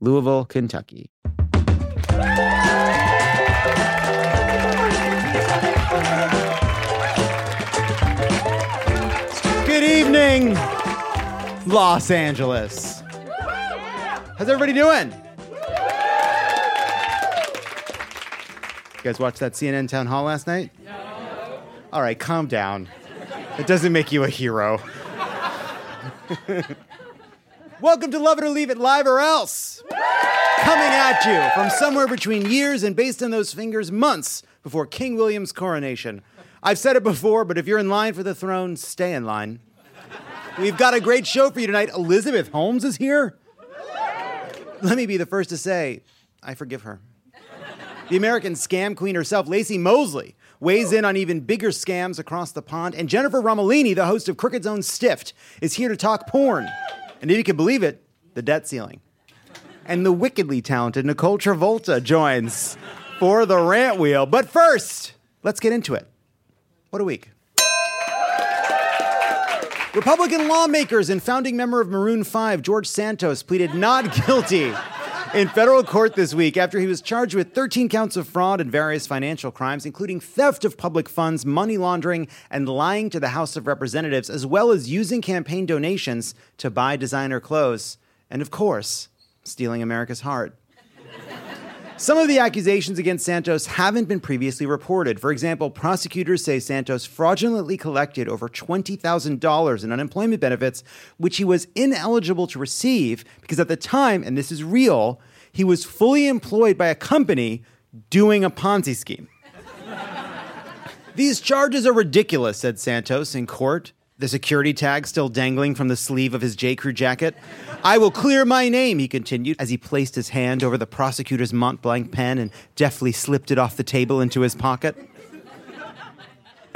Louisville, Kentucky. Good evening, Los Angeles. How's everybody doing? You guys watch that CNN town hall last night? All right, calm down. It doesn't make you a hero. Welcome to Lovett or Leave It Live or Else. Coming at you from somewhere between years and based on those fingers, months before King William's coronation. I've said it before, but if you're in line for the throne, stay in line. We've got a great show for you tonight. Elizabeth Holmes is here. Let me be the first to say, I forgive her. The American scam queen herself, Laci Mosley, weighs in on even bigger scams across the pond. And Jennifer Romolini, the host of Crooked's Own Stiffed, is here to talk porn. And if you can believe it, the debt ceiling. And the wickedly talented Nicole Travolta joins for the rant wheel. But first, let's get into it. What a week. Republican lawmakers and founding member of Maroon 5, George Santos, pleaded not guilty in federal court this week after he was charged with 13 counts of fraud and various financial crimes, including theft of public funds, money laundering, and lying to the House of Representatives, as well as using campaign donations to buy designer clothes. And of course, stealing America's heart. Some of the accusations against Santos haven't been previously reported. For example, prosecutors say Santos fraudulently collected over $20,000 in unemployment benefits, which he was ineligible to receive because at the time, and this is real, he was fully employed by a company doing a Ponzi scheme. These charges are ridiculous, said Santos in court the security tag still dangling from the sleeve of his J. Crew jacket. I will clear my name, he continued as he placed his hand over the prosecutor's Montblanc pen and deftly slipped it off the table into his pocket.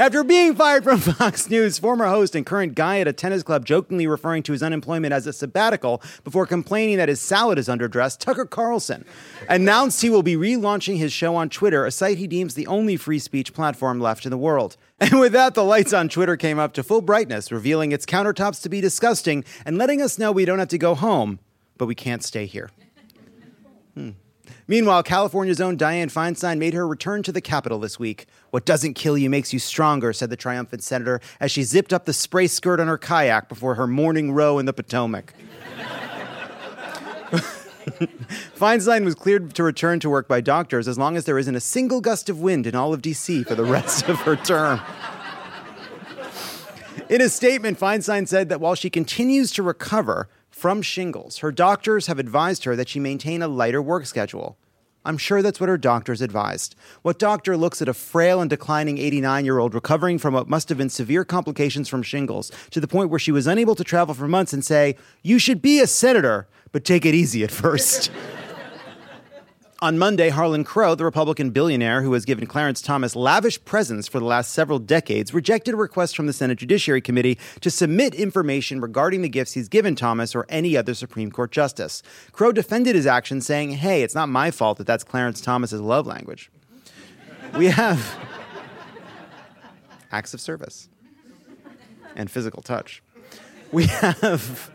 After being fired from Fox News, former host and current guy at a tennis club jokingly referring to his unemployment as a sabbatical before complaining that his salad is underdressed, Tucker Carlson announced he will be relaunching his show on Twitter, a site he deems the only free speech platform left in the world. And with that, the lights on Twitter came up to full brightness, revealing its countertops to be disgusting and letting us know we don't have to go home, but we can't stay here. Hmm. Meanwhile, California's own Dianne Feinstein made her return to the Capitol this week. What doesn't kill you makes you stronger, said the triumphant senator as she zipped up the spray skirt on her kayak before her morning row in the Potomac. Feinstein was cleared to return to work by doctors as long as there isn't a single gust of wind in all of D.C. for the rest of her term. In a statement, Feinstein said that while she continues to recover, from shingles. Her doctors have advised her that she maintain a lighter work schedule. I'm sure that's what her doctors advised. What doctor looks at a frail and declining 89 year old recovering from what must have been severe complications from shingles to the point where she was unable to travel for months and say, You should be a senator, but take it easy at first? On Monday, Harlan Crow, the Republican billionaire who has given Clarence Thomas lavish presents for the last several decades, rejected a request from the Senate Judiciary Committee to submit information regarding the gifts he's given Thomas or any other Supreme Court justice. Crow defended his action, saying, Hey, it's not my fault that that's Clarence Thomas's love language. We have acts of service and physical touch. We have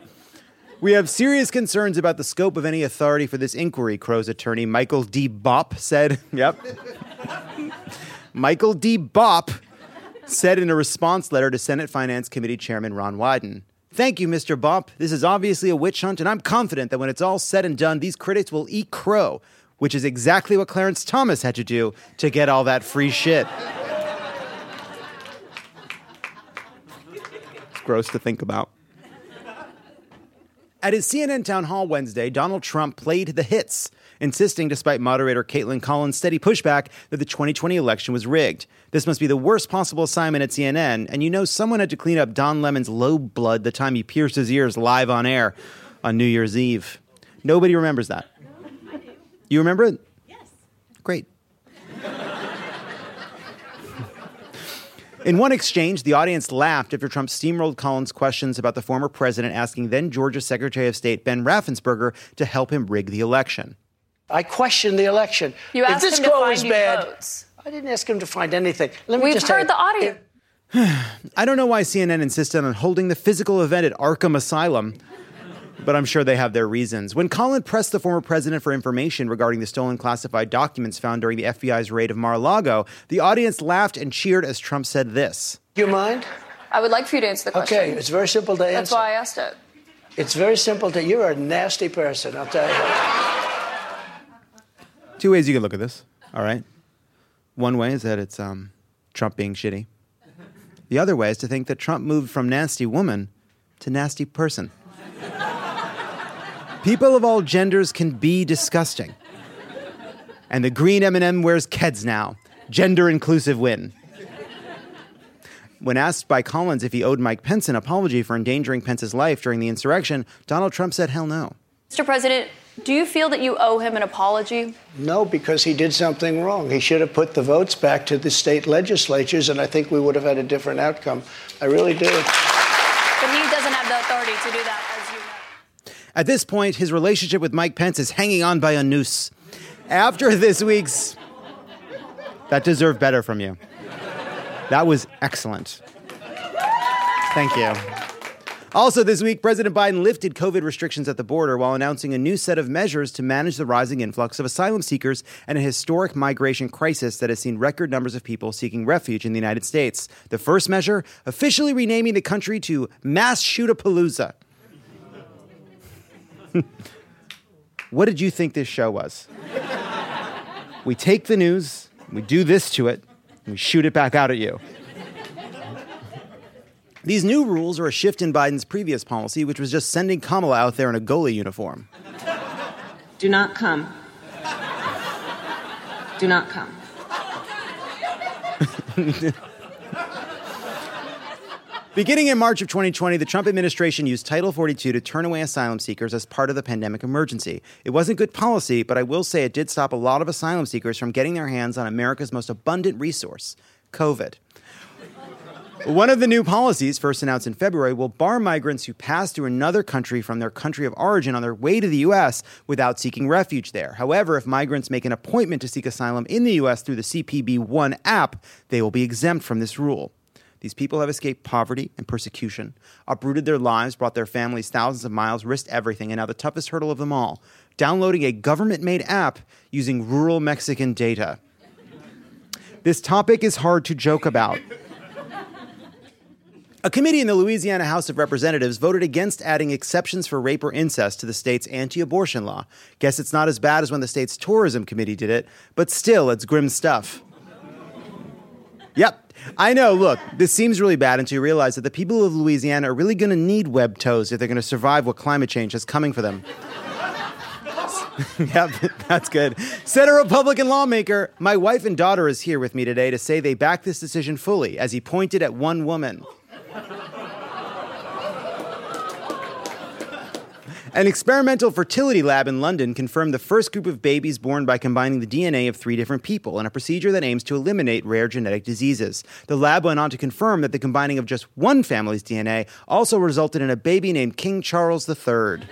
we have serious concerns about the scope of any authority for this inquiry, Crow's attorney, Michael D. Bopp, said. Yep. Michael D. Bopp said in a response letter to Senate Finance Committee Chairman Ron Wyden. Thank you, Mr. Bopp. This is obviously a witch hunt, and I'm confident that when it's all said and done, these critics will eat crow, which is exactly what Clarence Thomas had to do to get all that free shit. It's gross to think about. At his CNN town hall Wednesday, Donald Trump played the hits, insisting, despite moderator Kaitlan Collins' steady pushback, that the 2020 election was rigged. This must be the worst possible assignment at CNN, and you know someone had to clean up Don Lemon's low blood the time he pierced his ears live on air on New Year's Eve. Nobody remembers that. You remember it? Yes. Great. In one exchange, the audience laughed after Trump steamrolled Collins' questions about the former president, asking then Georgia Secretary of State Ben Raffensperger to help him rig the election. I questioned the election. You if asked this him to find was bad, votes. I didn't ask him to find anything. Let me We've just tell heard you, the audio. I don't know why CNN insisted on holding the physical event at Arkham Asylum, but I'm sure they have their reasons. When Colin pressed the former president for information regarding the stolen classified documents found during the FBI's raid of Mar a Lago, the audience laughed and cheered as Trump said this. Do you mind? I would like for you to answer the question. Okay, it's very simple to answer. That's why I asked it. It's very simple to. You're a nasty person. I'll tell you. Two ways you can look at this, all right? One way is that it's um, Trump being shitty. The other way is to think that Trump moved from nasty woman to nasty person. People of all genders can be disgusting. And the green M&M wears Keds now. Gender inclusive win. When asked by Collins if he owed Mike Pence an apology for endangering Pence's life during the insurrection, Donald Trump said hell no. Mr. President, do you feel that you owe him an apology? No, because he did something wrong. He should have put the votes back to the state legislatures, and I think we would have had a different outcome. I really do. But he doesn't have the authority to do that, as you know. At this point, his relationship with Mike Pence is hanging on by a noose. After this week's, that deserved better from you. That was excellent. Thank you. Also, this week, President Biden lifted COVID restrictions at the border while announcing a new set of measures to manage the rising influx of asylum seekers and a historic migration crisis that has seen record numbers of people seeking refuge in the United States. The first measure, officially renaming the country to Mass Shootapalooza. what did you think this show was? we take the news, we do this to it, and we shoot it back out at you. These new rules are a shift in Biden's previous policy, which was just sending Kamala out there in a goalie uniform. Do not come. Do not come. Beginning in March of 2020, the Trump administration used Title 42 to turn away asylum seekers as part of the pandemic emergency. It wasn't good policy, but I will say it did stop a lot of asylum seekers from getting their hands on America's most abundant resource COVID. One of the new policies, first announced in February, will bar migrants who pass through another country from their country of origin on their way to the U.S. without seeking refuge there. However, if migrants make an appointment to seek asylum in the U.S. through the CBP One app, they will be exempt from this rule. These people have escaped poverty and persecution, uprooted their lives, brought their families thousands of miles, risked everything, and now the toughest hurdle of them all downloading a government made app using rural Mexican data. This topic is hard to joke about. A committee in the Louisiana House of Representatives voted against adding exceptions for rape or incest to the state's anti abortion law. Guess it's not as bad as when the state's tourism committee did it, but still, it's grim stuff. Yep. I know, look, this seems really bad until you realize that the people of Louisiana are really going to need web toes if they're going to survive what climate change has coming for them. yep, that's good. Said a Republican lawmaker, My wife and daughter is here with me today to say they back this decision fully, as he pointed at one woman. An experimental fertility lab in London confirmed the first group of babies born by combining the DNA of three different people in a procedure that aims to eliminate rare genetic diseases. The lab went on to confirm that the combining of just one family's DNA also resulted in a baby named King Charles III.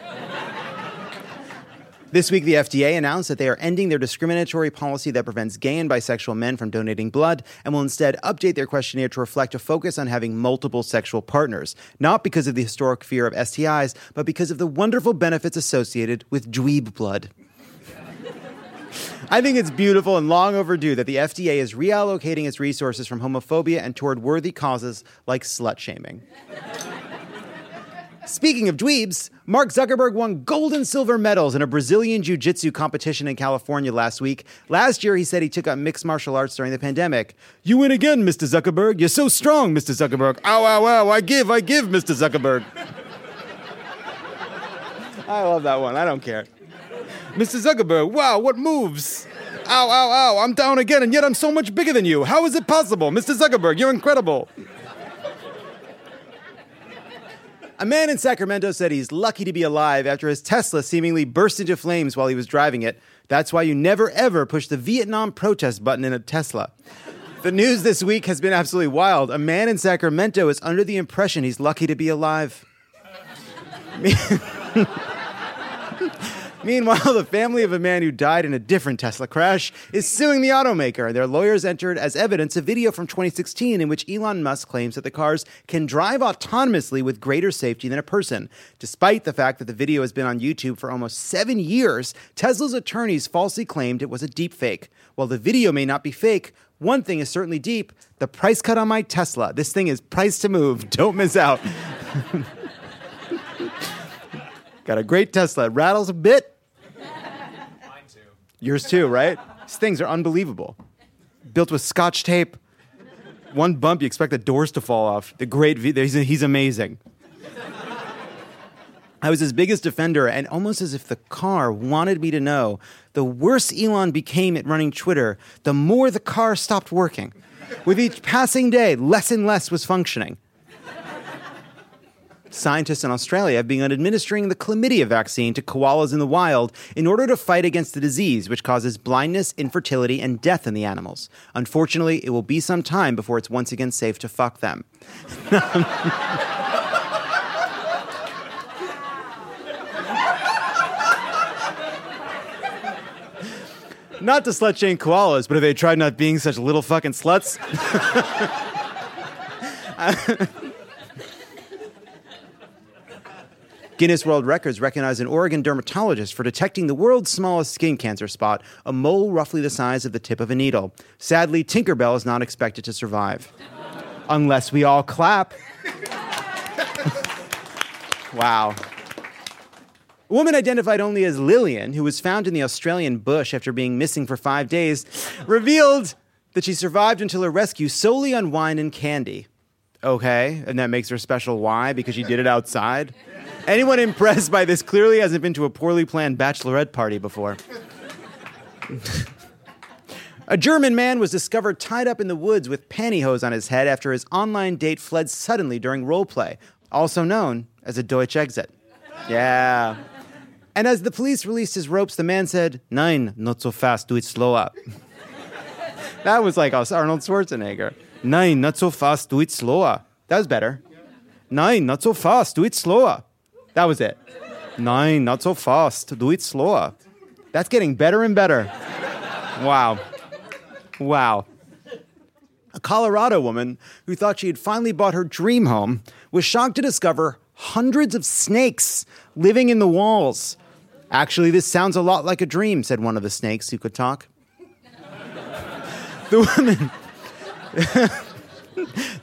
This week, the FDA announced that they are ending their discriminatory policy that prevents gay and bisexual men from donating blood and will instead update their questionnaire to reflect a focus on having multiple sexual partners, not because of the historic fear of STIs, but because of the wonderful benefits associated with dweeb blood. I think it's beautiful and long overdue that the FDA is reallocating its resources from homophobia and toward worthy causes like slut shaming. Speaking of dweebs, Mark Zuckerberg won gold and silver medals in a Brazilian jiu jitsu competition in California last week. Last year, he said he took up mixed martial arts during the pandemic. You win again, Mr. Zuckerberg. You're so strong, Mr. Zuckerberg. Ow, ow, ow. I give, I give, Mr. Zuckerberg. I love that one. I don't care. Mr. Zuckerberg, wow, what moves? Ow, ow, ow. I'm down again, and yet I'm so much bigger than you. How is it possible? Mr. Zuckerberg, you're incredible. A man in Sacramento said he's lucky to be alive after his Tesla seemingly burst into flames while he was driving it. That's why you never ever push the Vietnam protest button in a Tesla. The news this week has been absolutely wild. A man in Sacramento is under the impression he's lucky to be alive. Meanwhile, the family of a man who died in a different Tesla crash is suing the automaker. Their lawyers entered as evidence a video from 2016 in which Elon Musk claims that the cars can drive autonomously with greater safety than a person. Despite the fact that the video has been on YouTube for almost seven years, Tesla's attorneys falsely claimed it was a deep fake. While the video may not be fake, one thing is certainly deep the price cut on my Tesla. This thing is priced to move. Don't miss out. Got a great Tesla. It rattles a bit, Yours too, right? These things are unbelievable. Built with scotch tape. One bump, you expect the doors to fall off. The great, v- he's, he's amazing. I was his biggest defender, and almost as if the car wanted me to know, the worse Elon became at running Twitter, the more the car stopped working. With each passing day, less and less was functioning scientists in Australia have begun administering the chlamydia vaccine to koalas in the wild in order to fight against the disease, which causes blindness, infertility, and death in the animals. Unfortunately, it will be some time before it's once again safe to fuck them. not to slut shame koalas, but have they tried not being such little fucking sluts? Guinness World Records recognized an Oregon dermatologist for detecting the world's smallest skin cancer spot, a mole roughly the size of the tip of a needle. Sadly, Tinkerbell is not expected to survive. Unless we all clap. wow. A woman identified only as Lillian, who was found in the Australian bush after being missing for five days, revealed that she survived until her rescue solely on wine and candy. Okay, and that makes her special. Why? Because she did it outside? Anyone impressed by this clearly hasn't been to a poorly planned bachelorette party before. a German man was discovered tied up in the woods with pantyhose on his head after his online date fled suddenly during role play, also known as a Deutsch exit. Yeah. And as the police released his ropes, the man said, Nein, not so fast, do it slow up. that was like Arnold Schwarzenegger. Nein, not so fast, do it slower. That was better. Nine, not so fast, do it slower. That was it. Nine, not so fast. Do it slower. That's getting better and better. Wow. Wow. A Colorado woman who thought she had finally bought her dream home was shocked to discover hundreds of snakes living in the walls. Actually, this sounds a lot like a dream, said one of the snakes who could talk. the woman.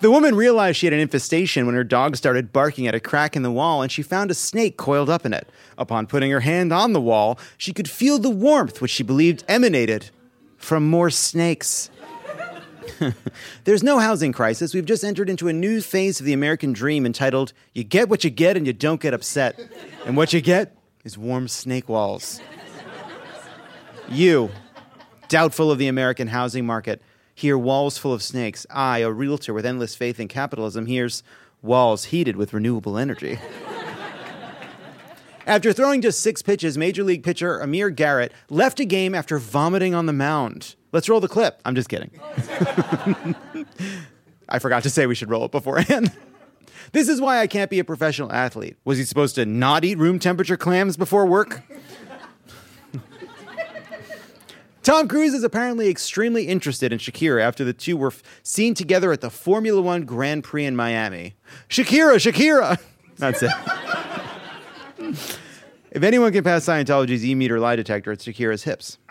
The woman realized she had an infestation when her dog started barking at a crack in the wall and she found a snake coiled up in it. Upon putting her hand on the wall, she could feel the warmth which she believed emanated from more snakes. There's no housing crisis. We've just entered into a new phase of the American dream entitled You Get What You Get and You Don't Get Upset. And what you get is warm snake walls. You, doubtful of the American housing market, hear walls full of snakes. I, a realtor with endless faith in capitalism, hears walls heated with renewable energy. after throwing just six pitches, Major League pitcher Amir Garrett left a game after vomiting on the mound. Let's roll the clip. I'm just kidding. I forgot to say we should roll it beforehand. this is why I can't be a professional athlete. Was he supposed to not eat room temperature clams before work? Tom Cruise is apparently extremely interested in Shakira after the two were f- seen together at the Formula One Grand Prix in Miami. Shakira, Shakira! That's it. if anyone can pass Scientology's E meter lie detector, it's Shakira's hips.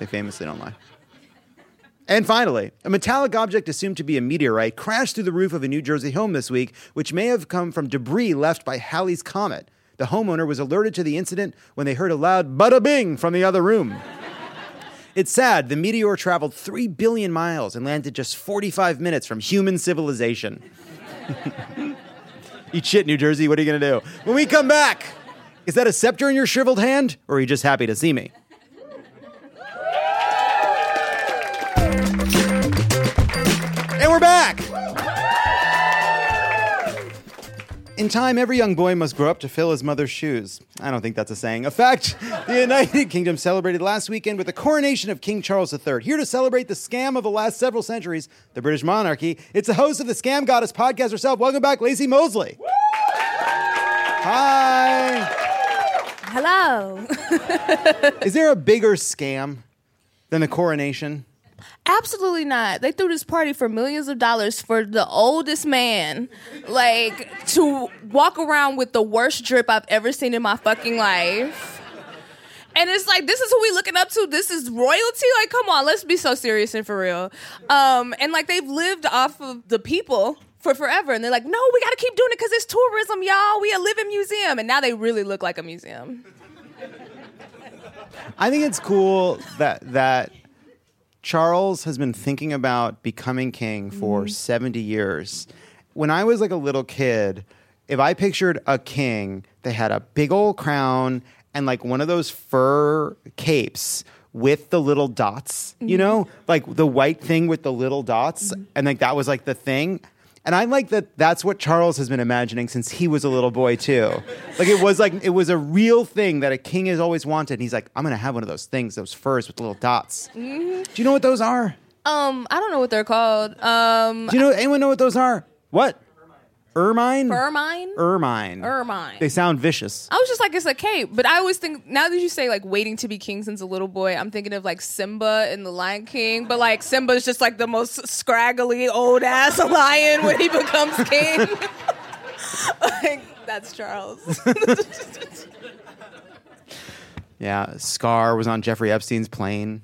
They famously don't lie. And finally, a metallic object assumed to be a meteorite crashed through the roof of a New Jersey home this week, which may have come from debris left by Halley's Comet. The homeowner was alerted to the incident when they heard a loud bada bing from the other room. It's sad, the meteor traveled 3 billion miles and landed just 45 minutes from human civilization. Eat shit, New Jersey. What are you going to do? When we come back, is that a scepter in your shriveled hand, or are you just happy to see me? In time, every young boy must grow up to fill his mother's shoes. I don't think that's a saying. A fact, the United Kingdom celebrated last weekend with the coronation of King Charles III. Here to celebrate the scam of the last several centuries, the British monarchy, it's the host of the Scam Goddess podcast herself. Welcome back, Laci Mosley. Hi. Hello. Is there a bigger scam than the coronation? Absolutely not. They threw this party for millions of dollars for the oldest man, like to walk around with the worst drip I've ever seen in my fucking life. And it's like this is who we looking up to. This is royalty. Like, come on, let's be so serious and for real. Um, and like they've lived off of the people for forever, and they're like, no, we got to keep doing it because it's tourism, y'all. We a living museum, and now they really look like a museum. I think it's cool that that Charles has been thinking about becoming king for mm-hmm. 70 years. When I was like a little kid, if I pictured a king, they had a big old crown and like one of those fur capes with the little dots, you mm-hmm. know, like the white thing with the little dots. Mm-hmm. And like that was like the thing. And I like that that's what Charles has been imagining since he was a little boy too. Like it was like it was a real thing that a king has always wanted. And he's like, I'm gonna have one of those things, those furs with little dots. Do you know what those are? Um, I don't know what they're called. Um, Do you know anyone know what those are? What? Ermine? ermine. Ermine. Ermine. They sound vicious. I was just like, it's a cape. But I always think, now that you say like waiting to be king since a little boy, I'm thinking of like Simba in The Lion King. But like Simba's just like the most scraggly old ass lion when he becomes king. like, that's Charles. Yeah, Scar was on Jeffrey Epstein's plane.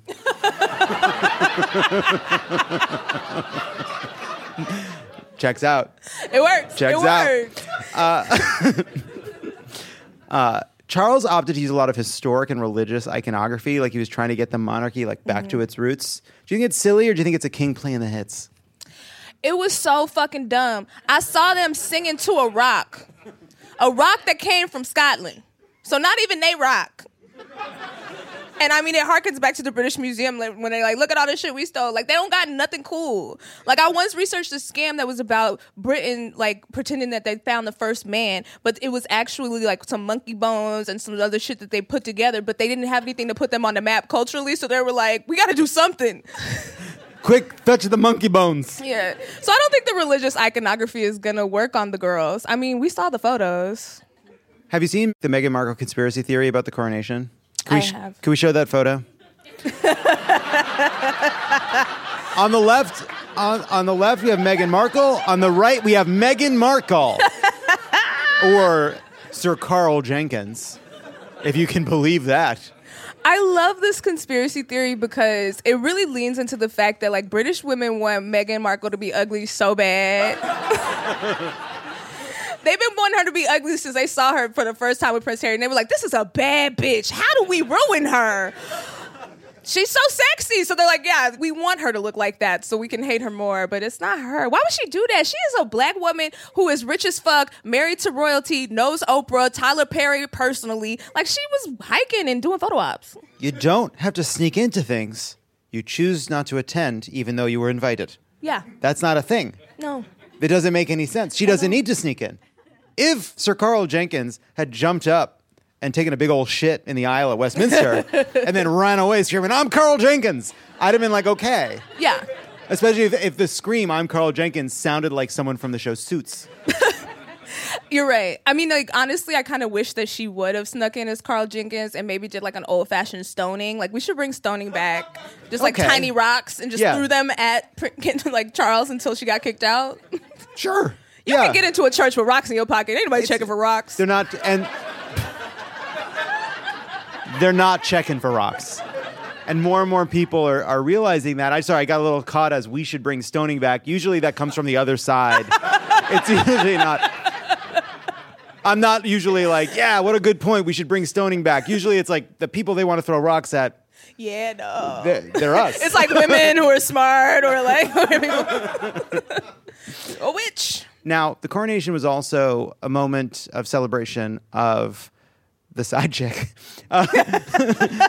Checks out. It works. Checks it out. works. Charles opted to use a lot of historic and religious iconography, like he was trying to get the monarchy like back Mm-hmm. to its roots. Do you think it's silly, or do you think it's a king playing the hits? It was so fucking dumb. I saw them singing to a rock, a rock that came from Scotland. So not even they rock. And I mean, it harkens back to the British Museum like, when they like, look at all this shit we stole. Like, they don't got nothing cool. Like, I once researched a scam that was about Britain, like pretending that they found the first man, but it was actually like some monkey bones and some other shit that they put together. But they didn't have anything to put them on the map culturally, so they were like, we got to do something. Quick, fetch the monkey bones. Yeah. So I don't think the religious iconography is gonna work on the girls. I mean, we saw the photos. Have you seen the Meghan Markle conspiracy theory about the coronation? Can we. Can we show that photo? on the left, on, on the left we have Meghan Markle. On the right we have Meghan Markle, or Sir Karl Jenkins, if you can believe that. I love this conspiracy theory because it really leans into the fact that like British women want Meghan Markle to be ugly so bad. They've been wanting her to be ugly since they saw her for the first time with Prince Harry, and they were like, "This is a bad bitch. How do we ruin her?" She's so sexy, so they're like, "Yeah, we want her to look like that, so we can hate her more." But it's not her. Why would she do that? She is a black woman who is rich as fuck, married to royalty, knows Oprah, Tyler Perry personally. Like she was hiking and doing photo ops. You don't have to sneak into things. You choose not to attend, even though you were invited. Yeah, That's not a thing. no. It doesn't make any sense. She doesn't need to sneak in. If Sir Karl Jenkins had jumped up and taken a big old shit in the aisle at Westminster and then ran away screaming, I'm Karl Jenkins, I'd have been like, okay. Yeah. Especially if, if the scream, I'm Karl Jenkins, sounded like someone from the show Suits. You're right. I mean, like honestly, I kind of wish that she would have snuck in as Karl Jenkins and maybe did like an old fashioned stoning. Like we should bring stoning back, just like Okay. tiny rocks and just Yeah. threw them at like Charles until she got kicked out. Sure. You can get into a church with rocks in your pocket. Ain't nobody checking for rocks. They're not, and they're not checking for rocks. And more and more people are, are realizing that. I'm sorry, I got a little caught as we should bring stoning back. Usually that comes from the other side. it's usually not. I'm not usually like, yeah, what a good point. We should bring stoning back. Usually it's like the people they want to throw rocks at, Yeah, no. they're, they're us. It's like women who are smart or like a witch. Now, the coronation was also a moment of celebration of the side chick. Uh,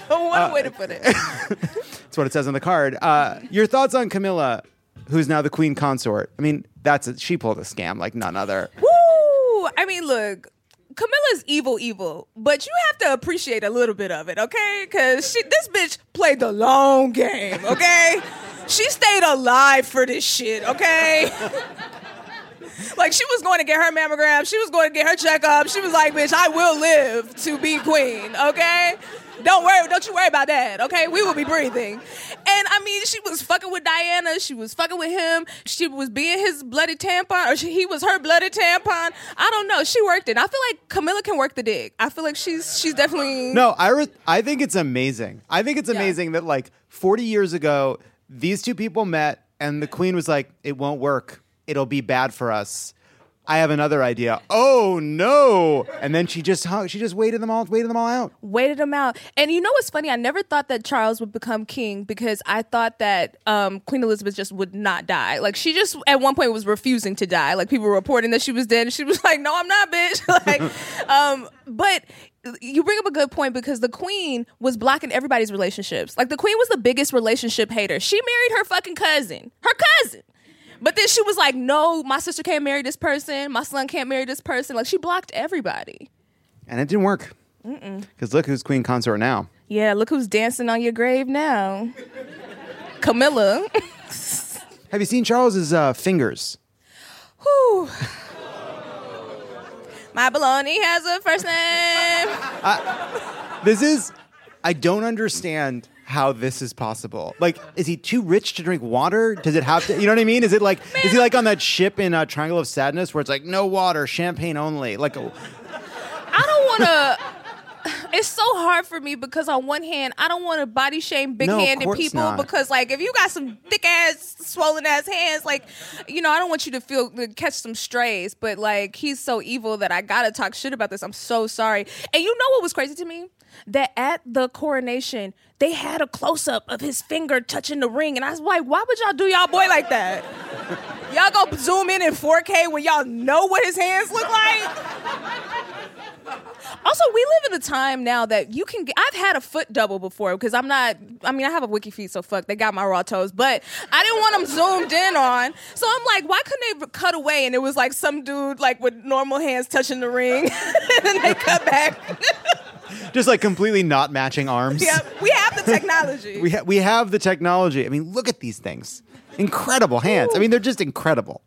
One way to put it. That's what it says on the card. Uh, your thoughts on Camilla, who's now the queen consort? I mean, that's a, she pulled a scam like none other. Woo! I mean, look, Camilla's evil, evil, but you have to appreciate a little bit of it, okay? Because she, this bitch played the long game, okay? she stayed alive for this shit, okay? like she was going to get her mammogram, she was going to get her checkup. She was like, "Bitch, I will live to be queen." Okay. Don't worry, don't you worry about that, okay? We will be breathing. And I mean, she was fucking with Diana. She was fucking with him. She was being his bloody tampon, or she, he was her bloody tampon. I don't know. She worked it. I feel like Camilla can work the dick. I feel like she's she's definitely No, I re- I think it's amazing. I think it's Yeah. amazing that like 40 years ago, these two people met and the queen was like, "It won't work. It'll be bad for us." I have another idea. Oh no! And then she just hung, she just waited them all waited them all out. waited them out. And you know what's funny? I never thought that Charles would become king because I thought that um, Queen Elizabeth just would not die. Like she just at one point was refusing to die. Like people were reporting that she was dead, and she was like, "No, I'm not, bitch." like, um, but you bring up a good point because the Queen was blocking everybody's relationships. Like the Queen was the biggest relationship hater. She married her fucking cousin, her cousin. But then she was like, "No, my sister can't marry this person. My son can't marry this person." Like she blocked everybody. And it didn't work. Because look who's queen consort now. Yeah, look who's dancing on your grave now. Camilla. Have you seen Charles's uh, fingers? Whew. My baloney has a first name. This is, I don't understand how this is possible. Like, is he too rich to drink water? Does it have to, you know what I mean? Is it like, is he like on that ship in uh, Triangle of Sadness where it's like, no water, champagne only? Like, I don't want to. It's so hard for me because on one hand, I don't want to body shame big handed people not. because, like, if you got some thick ass, swollen ass hands, like, you know, I don't want you to feel to catch some strays. But like, he's so evil that I gotta talk shit about this. I'm so sorry. And you know what was crazy to me? That at the coronation, they had a close up of his finger touching the ring, and I was like, why would y'all do y'all boy like that? Y'all go zoom in in 4K when y'all know what his hands look like. Also, we live in a time now that you can. Get, I've had a foot double before because I'm not. I mean, I have a wiki feet, so fuck. They got my raw toes, but I didn't want them zoomed in on. So I'm like, why couldn't they cut away and it was like some dude like with normal hands touching the ring, and then they cut back. just like completely not matching arms. yeah, we have the technology. We, ha- we have the technology. I mean, look at these things. Incredible hands. I mean, they're just incredible.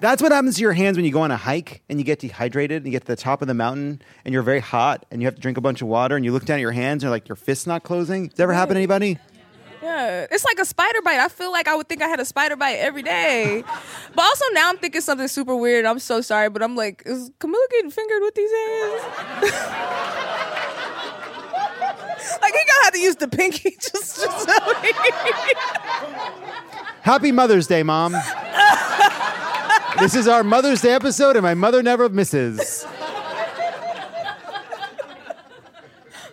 That's what happens to your hands when you go on a hike and you get dehydrated and you get to the top of the mountain and you're very hot and you have to drink a bunch of water and you look down at your hands and you're like your fist's not closing. Does that ever happen to anybody? Yeah, it's like a spider bite. I feel like I would think I had a spider bite every day. But also now I'm thinking something super weird. I'm so sorry, but I'm like, is Camilla getting fingered with these hands? like he gonna have to use the pinky just, just so he- Happy Mother's Day, Mom. This is our Mother's Day episode and my mother never misses. I'm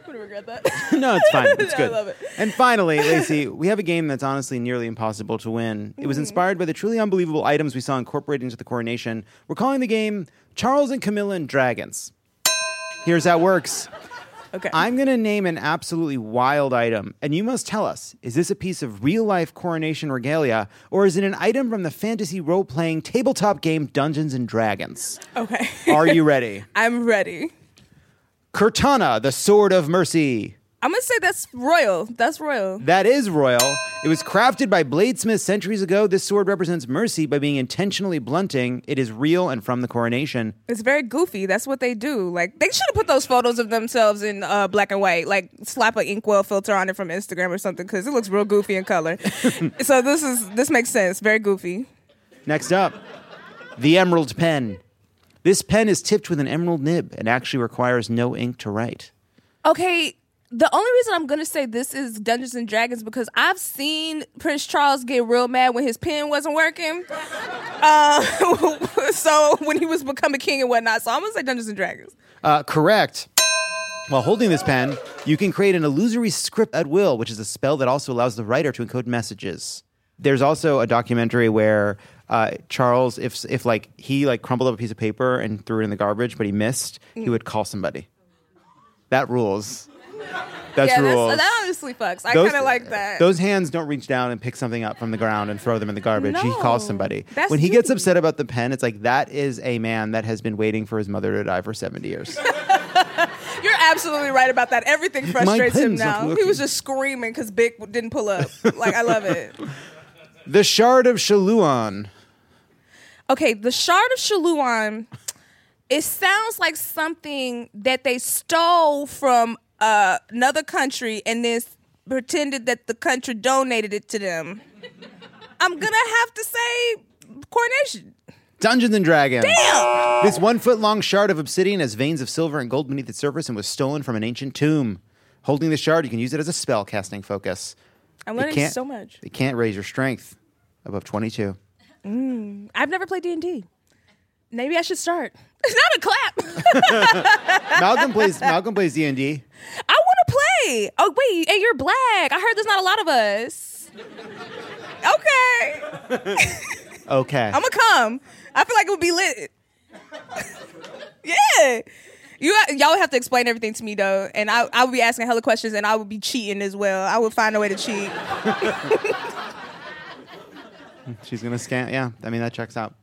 gonna regret that. no, it's fine. It's good. I love it. And finally, Laci, we have a game that's honestly nearly impossible to win. It was mm-hmm. inspired by the truly unbelievable items we saw incorporated into the coronation. We're calling the game Charles and Camilla and Dragons. Here's how it works. Okay. I'm going to name an absolutely wild item, and you must tell us is this a piece of real life coronation regalia, or is it an item from the fantasy role playing tabletop game Dungeons and Dragons? okay. Are you ready? I'm ready. Curtana, the Sword of Mercy. I'm gonna say that's royal. That's royal. That is royal. It was crafted by bladesmiths centuries ago. This sword represents mercy by being intentionally blunting. It is real and from the coronation. It's very goofy. That's what they do. Like they should have put those photos of themselves in uh, black and white. Like slap an inkwell filter on it from Instagram or something because it looks real goofy in color. so this is this makes sense. Very goofy. Next up, the Emerald Pen. This pen is tipped with an emerald nib and actually requires no ink to write. Okay, the only reason I'm gonna say this is Dungeons and Dragons because I've seen Prince Charles get real mad when his pen wasn't working. Uh, so when he was becoming king and whatnot. So I'm gonna say Dungeons and Dragons. Uh, correct. While holding this pen, you can create an illusory script at will, which is a spell that also allows the writer to encode messages. There's also a documentary where uh, Charles, if if like he like crumpled up a piece of paper and threw it in the garbage, but he missed, he would call somebody. That rules. That's yeah, rules. that's, that honestly fucks. I kind of like that. Those hands don't reach down and pick something up from the ground and throw them in the garbage. He calls somebody. when he gets upset about the pen, it's like that is a man that has been waiting for his mother to die for 70 years. You're absolutely right about that. Everything frustrates him now. He was just screaming because Big didn't pull up. Like I love it. the Shard of Shaluan. Okay, the Shard of Shaluan. It sounds like something that they stole from uh, another country and then pretended that the country donated it to them. I'm gonna have to say coronation. Dungeons and Dragons. Damn! This one foot long shard of obsidian has veins of silver and gold beneath its surface and was stolen from an ancient tomb. Holding the shard, you can use it as a spell casting focus. I'm It learning so much. It can't raise your strength above 22. I've never played D and D. Maybe I should start. It's not a clap. Malcolm plays Malcolm plays D&D. I want to play. Oh wait, and you're black. I heard there's not a lot of us. Okay, Okay. I'm gonna come. I feel like it would be lit. yeah. You y'all would have to explain everything to me though, and I I would be asking hella questions, and I would be cheating as well. I would find a way to cheat. She's to scan. Yeah, I mean, that checks out.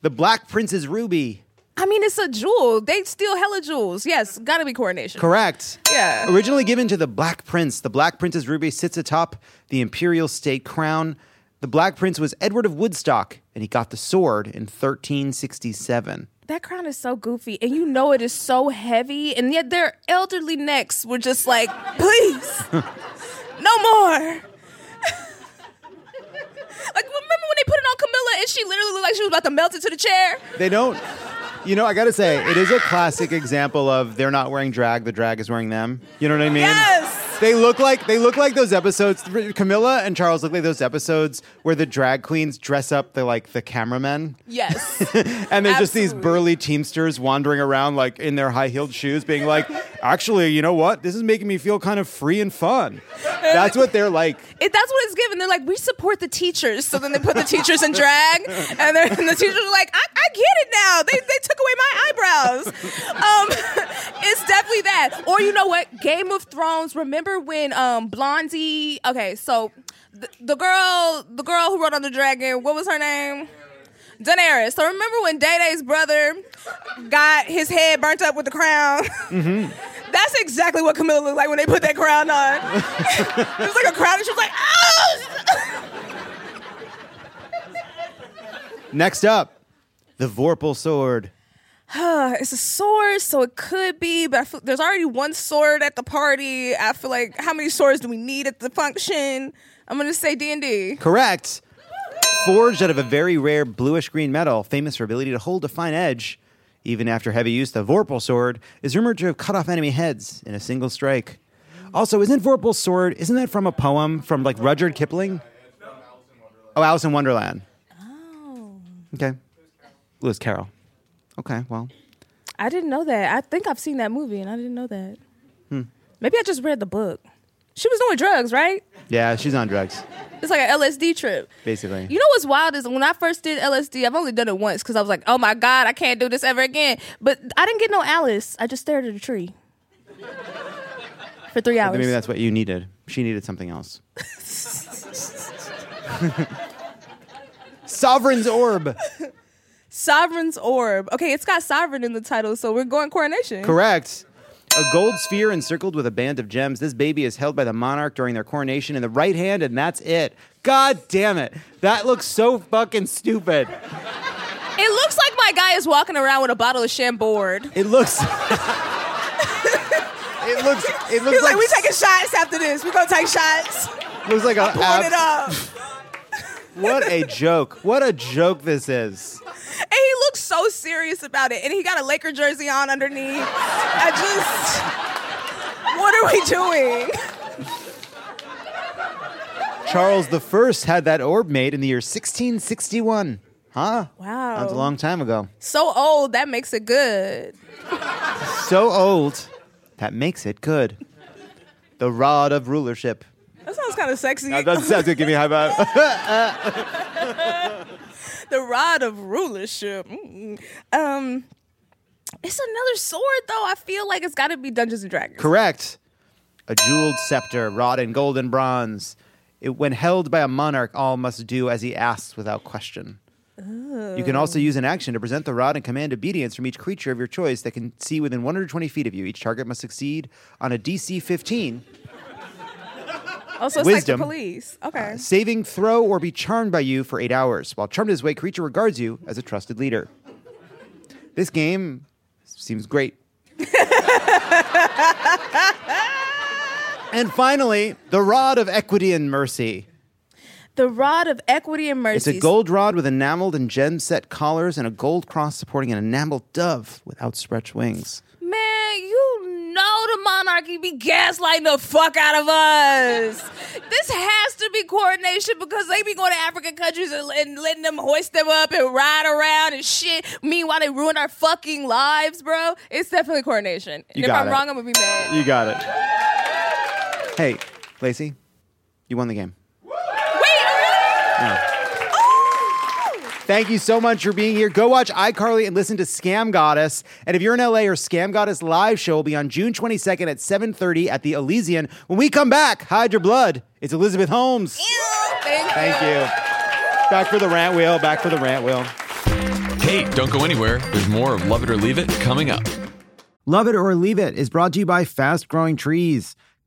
The Black Prince's Ruby. I mean, it's a jewel. They steal hella jewels. Yes, gotta be coronation. Correct. Yeah. Originally given to the Black Prince, the Black Prince's ruby sits atop the imperial state crown. The Black Prince was Edward of Woodstock, and he got the sword in 1367. That crown is so goofy, and you know it is so heavy, and yet their elderly necks were just like, please, no more. Like, remember when they put it on Camilla and she literally looked like she was about to melt into the chair? They don't. You know, I gotta say, it is a classic example of they're not wearing drag, the drag is wearing them. You know what I mean? Yes. They look like they look like those episodes. Camilla and Charles look like those episodes where the drag queens dress up the like the cameramen. Yes. and there's just these burly teamsters wandering around like in their high heeled shoes, being like, "Actually, you know what? This is making me feel kind of free and fun." That's what they're like. It, that's what it's given. They're like, we support the teachers. So then they put the teachers in drag, and, they're, and the teachers are like, I, I get it now. They, they took away my eyebrows. Um, it's definitely that. Or you know what? Game of Thrones. Remember when um, Blondie? Okay, so the, the girl, the girl who wrote on the dragon. What was her name? Daenerys. So remember when Day Day's brother got his head burnt up with the crown? That's exactly what Camilla looked like when they put that crown on. it was like a crown, and she was like, "Oh!" Next up, the Vorpal sword. It's a sword, so it could be, but I feel, there's already one sword at the party. I feel like how many swords do we need at the function? I'm gonna say D and D. Correct. Forged out of a very rare bluish green metal, famous for ability to hold a fine edge. Even after heavy use, the Vorpal sword is rumored to have cut off enemy heads in a single strike. Also, isn't Vorpal's sword, isn't that from a poem from like Rudyard Kipling? Oh, Alice in Wonderland. Oh. Okay. Lewis Carroll. Okay, well. I didn't know that. I think I've seen that movie, and I didn't know that. Hmm. Maybe I just read the book. She was doing drugs, right? Yeah, she's on drugs, It's like an LSD trip. basically. You know what's wild is when I first did LSD, I've only done it once because I was like, oh my God, I can't do this ever again. But I didn't get no Alice. I just stared at a tree for three hours. Maybe that's what you needed. She needed something else. Sovereign's Orb. Sovereign's Orb. Okay, it's got sovereign in the title, so we're going coronation. Correct. A gold sphere encircled with a band of gems. This baby is held by the monarch during their coronation in the right hand, and that's it. God damn it. That looks so fucking stupid. It looks like my guy is walking around with a bottle of Chambord. It looks. it looks. It looks He's like, like. we taking shots after this. We're gonna take shots. looks like a. Pulling it up. What a joke. What a joke this is. And he looks so serious about it. And he got a Laker jersey on underneath. I just, what are we doing? Charles the First had that orb made in the year 1661. Huh? Wow. That's a long time ago. So old, that makes it good. So old, that makes it good. The rod of rulership. That sounds kind of sexy. That sounds good. Give me a high five. the rod of rulership. Mm. Um, it's another sword though. I feel like it's got to be Dungeons and Dragons. Correct. A jeweled scepter, wrought in gold and bronze. It, when held by a monarch, all must do as he asks without question. You can also use an action to present the rod and command obedience from each creature of your choice that can see within 120 feet of you. Each target must succeed on a DC 15 Also, it's Wisdom. like the police. Uh, okay. saving throw or be charmed by you for eight hours. While charmed this way, creature regards you as a trusted leader. This game seems great. and finally, the rod of equity and mercy. the rod of equity and mercy. It's a gold rod with enameled and gem set collars and a gold cross supporting an enameled dove with outstretched wings. Man, you know the monarchy be gaslighting the fuck out of us. this has to be coordination because they be going to African countries and, and letting them hoist them up and ride around and shit. Meanwhile, they ruin our fucking lives, bro. It's definitely coordination. You And You if I'm it. wrong, I'm gonna be mad. You got it. Hey, Laci, you won the game. Wait, really? Thank you so much for being here. Go watch iCarly and listen to Scam Goddess. And if you're in LA, our Scam Goddess live show will be on June 22nd at 7:30 at the Elysian. When we come back, hide your blood. It's Elizabeth Holmes. Thank you. Thank you. Back for the rant wheel. Back for the rant wheel. Hey, don't go anywhere. There's more of Lovett or Leave It coming up. Lovett or Leave It is brought to you by Fast Growing Trees.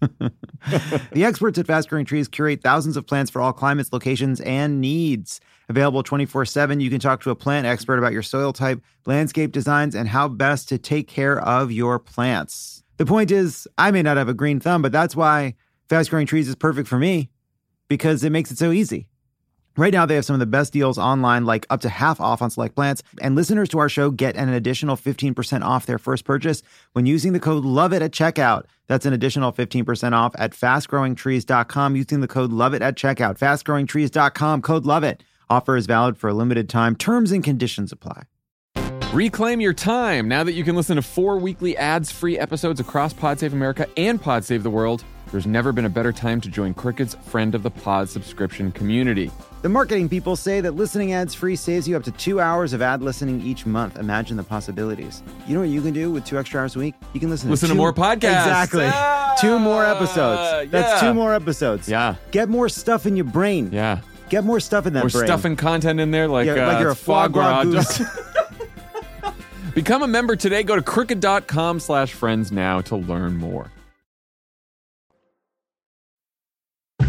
the experts at Fast Growing Trees curate thousands of plants for all climates, locations, and needs. Available 24 7, you can talk to a plant expert about your soil type, landscape designs, and how best to take care of your plants. The point is, I may not have a green thumb, but that's why Fast Growing Trees is perfect for me because it makes it so easy. Right now, they have some of the best deals online, like up to half off on select plants. And listeners to our show get an additional 15% off their first purchase when using the code LOVEIT at checkout. That's an additional 15% off at fastgrowingtrees.com using the code LOVEIT at checkout. Fastgrowingtrees.com, code LOVEIT. Offer is valid for a limited time. Terms and conditions apply. Reclaim your time now that you can listen to four weekly ads free episodes across Pod Save America and Pod Save the World. There's never been a better time to join Crooked's Friend of the Pod subscription community. The marketing people say that listening ads free saves you up to two hours of ad listening each month. Imagine the possibilities. You know what you can do with two extra hours a week? You can listen, Listen to, to more podcasts. Exactly. two more episodes. That's yeah. two more episodes. Yeah. Get more stuff in your brain. Yeah. Get more stuff in that We're brain. stuffing content in there like, Yeah, uh, like you're a foie gras. goose. Become a member today. Go to crooked.com slash friends now to learn more.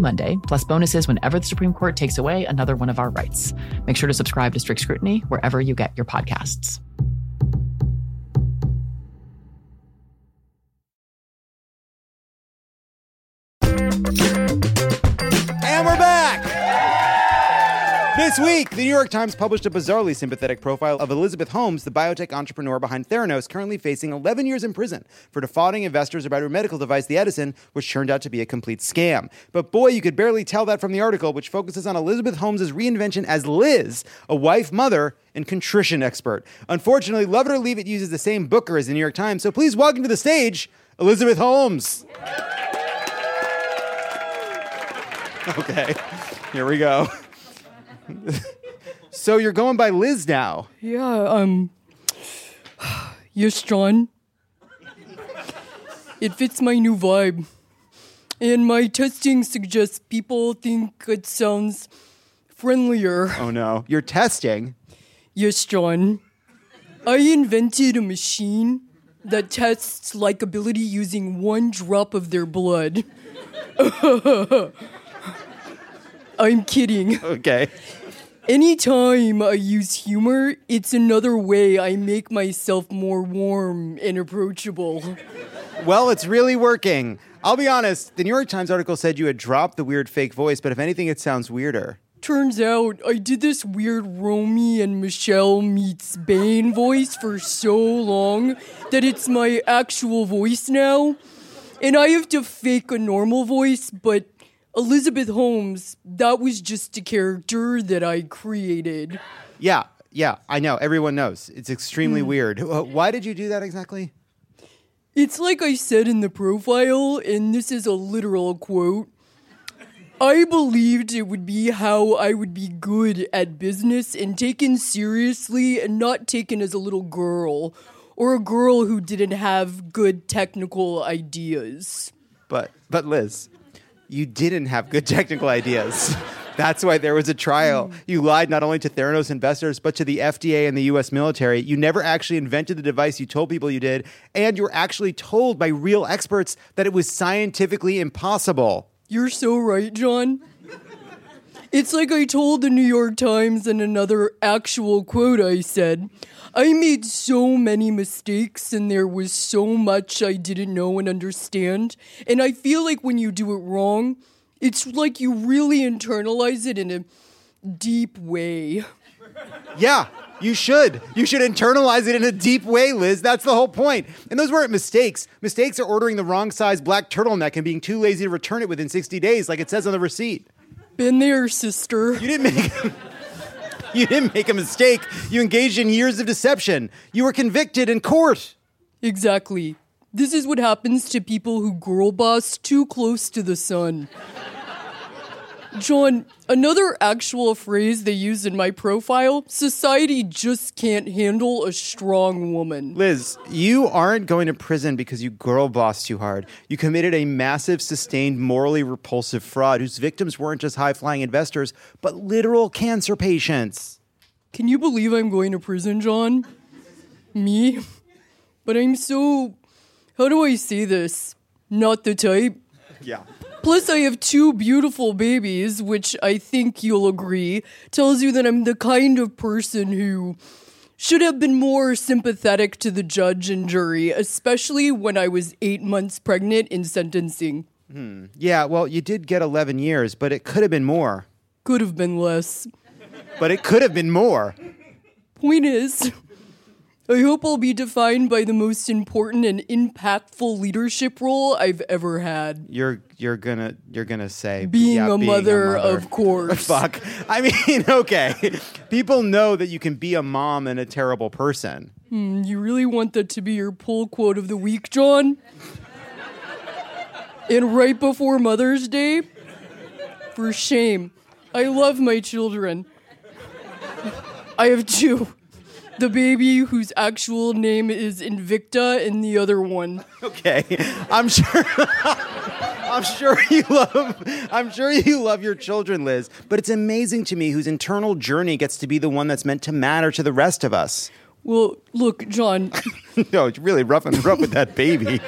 Monday, plus bonuses whenever the Supreme Court takes away another one of our rights. Make sure to subscribe to Strict Scrutiny wherever you get your podcasts. This week, the New York Times published a bizarrely sympathetic profile of Elizabeth Holmes, the biotech entrepreneur behind Theranos, currently facing 11 years in prison for defrauding investors about her medical device, the Edison, which turned out to be a complete scam. But boy, you could barely tell that from the article, which focuses on Elizabeth Holmes' reinvention as Liz, a wife, mother, and contrition expert. Unfortunately, Lovett or Leave It uses the same booker as the New York Times, so please welcome to the stage, Elizabeth Holmes. Okay, here we go. so you're going by Liz now. Yeah, um. Yes, John. It fits my new vibe. And my testing suggests people think it sounds friendlier. Oh no, you're testing. Yes, John. I invented a machine that tests likability using one drop of their blood. I'm kidding. Okay. Anytime I use humor, it's another way I make myself more warm and approachable. Well, it's really working. I'll be honest, the New York Times article said you had dropped the weird fake voice, but if anything, it sounds weirder. Turns out I did this weird Romy and Michelle meets Bane voice for so long that it's my actual voice now. And I have to fake a normal voice, but Elizabeth Holmes, that was just a character that I created. Yeah, yeah, I know. Everyone knows. It's extremely weird. Uh, Why did you do that exactly? It's like I said in the profile, and this is a literal quote. I believed it would be how I would be good at business and taken seriously and not taken as a little girl or a girl who didn't have good technical ideas. But but Liz, you didn't have good technical ideas. That's why there was a trial. You lied not only to Theranos investors, but to the FDA and the US military. You never actually invented the device you told people you did, and you were actually told by real experts that it was scientifically impossible. You're so right, John. It's like I told the New York Times in another actual quote I said. I made so many mistakes and there was so much I didn't know and understand. And I feel like when you do it wrong, it's like you really internalize it in a deep way. Yeah, you should. You should internalize it in a deep way, Liz. That's the whole point. And those weren't mistakes. Mistakes are ordering the wrong size black turtleneck and being too lazy to return it within 60 days, like it says on the receipt. Been there, sister. You didn't make You didn't make a mistake. You engaged in years of deception. You were convicted in court. Exactly. This is what happens to people who girl boss too close to the sun. John, another actual phrase they use in my profile society just can't handle a strong woman. Liz, you aren't going to prison because you girl bossed too hard. You committed a massive, sustained, morally repulsive fraud whose victims weren't just high flying investors, but literal cancer patients. Can you believe I'm going to prison, John? Me? But I'm so. How do I say this? Not the type. Yeah. Plus, I have two beautiful babies, which I think you'll agree tells you that I'm the kind of person who should have been more sympathetic to the judge and jury, especially when I was eight months pregnant in sentencing. Hmm. Yeah, well, you did get 11 years, but it could have been more. Could have been less. But it could have been more. Point is, I hope I'll be defined by the most important and impactful leadership role I've ever had. You're you're gonna you're gonna say Being yeah, a mother, of course. Fuck. I mean, okay. People know that you can be a mom and a terrible person. Hmm, you really want that to be your pull quote of the week, John? and right before Mother's Day? For shame. I love my children. I have two. The baby whose actual name is Invicta and the other one. Okay. I'm sure I'm sure you love I'm sure you love your children, Liz, but it's amazing to me whose internal journey gets to be the one that's meant to matter to the rest of us. Well, look, John, no, it's really rough and rough with that baby.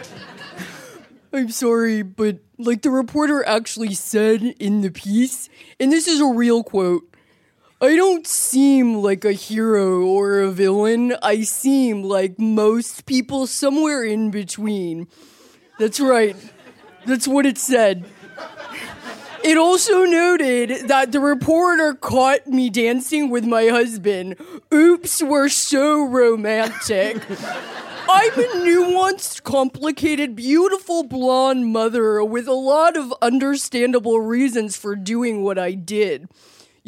I'm sorry, but like the reporter actually said in the piece, and this is a real quote I don't seem like a hero or a villain. I seem like most people somewhere in between. That's right. That's what it said. It also noted that the reporter caught me dancing with my husband. Oops, we're so romantic. I'm a nuanced, complicated, beautiful blonde mother with a lot of understandable reasons for doing what I did.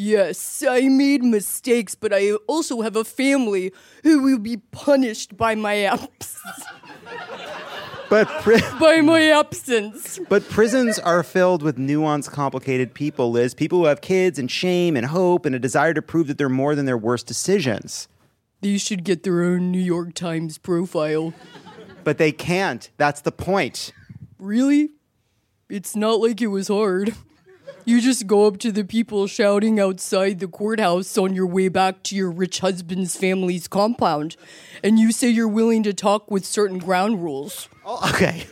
Yes, I made mistakes, but I also have a family who will be punished by my absence. But pri- by my absence. but prisons are filled with nuanced, complicated people, Liz. People who have kids and shame and hope and a desire to prove that they're more than their worst decisions. These should get their own New York Times profile. But they can't. That's the point. Really? It's not like it was hard. You just go up to the people shouting outside the courthouse on your way back to your rich husband's family's compound, and you say you're willing to talk with certain ground rules. Oh, okay.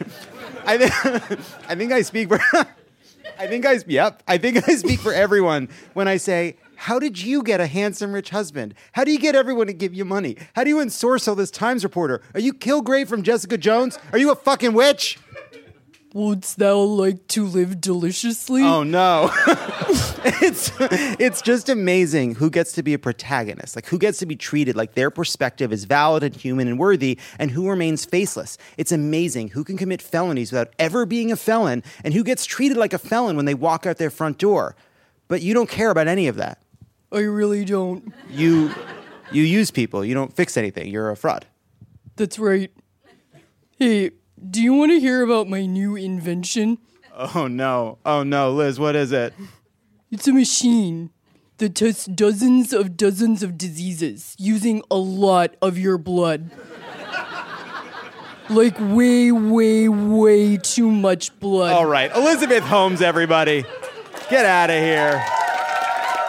I think I think I speak for I think I yep. I think I speak for everyone when I say, "How did you get a handsome rich husband? How do you get everyone to give you money? How do you ensorce all this Times reporter? Are you Kilgrave from Jessica Jones? Are you a fucking witch?" Wouldst thou like to live deliciously? Oh no. it's it's just amazing who gets to be a protagonist, like who gets to be treated like their perspective is valid and human and worthy, and who remains faceless. It's amazing who can commit felonies without ever being a felon, and who gets treated like a felon when they walk out their front door. But you don't care about any of that. I really don't. You you use people. You don't fix anything. You're a fraud. That's right. Hey, do you want to hear about my new invention? Oh no. Oh no, Liz, what is it? It's a machine that tests dozens of dozens of diseases using a lot of your blood. Like way, way, way too much blood. All right, Elizabeth Holmes, everybody, get out of here.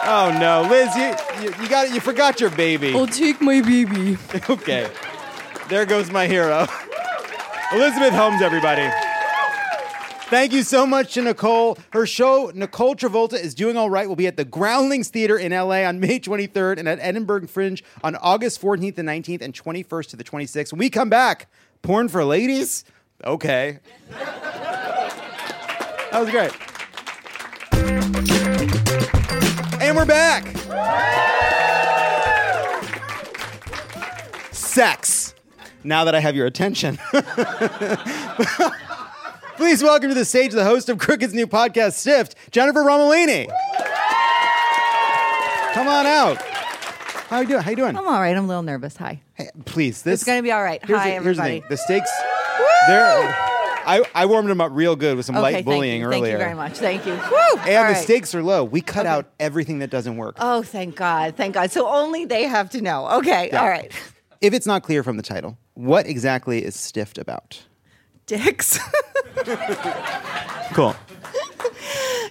Oh no, Liz, you you, you got you forgot your baby. I'll take my baby. okay, there goes my hero, Elizabeth Holmes, everybody. Thank you so much to Nicole. Her show, Nicole Travolta is Doing All Right, will be at the Groundlings Theater in LA on May 23rd and at Edinburgh Fringe on August 14th and 19th and 21st to the 26th. When we come back, porn for ladies? Okay. That was great. And we're back. Sex. Now that I have your attention. Please welcome to the stage the host of Crooked's new podcast, Stiffed, Jennifer Romolini. Come on out. How you doing? How you doing? I'm all right. I'm a little nervous. Hi. Hey, please, this It's going to be all right. here's Hi, the, here's the everybody. thing. The stakes. They're. I, I warmed them up real good with some okay, light bullying you. earlier. Thank you very much. Thank you. Woo! And All the right. stakes are low. We cut out everything that doesn't work. Oh, thank God. Thank God. So only they have to know. Okay. Yeah. All right. If it's not clear from the title, what exactly is Stiffed about? Dicks. Cool.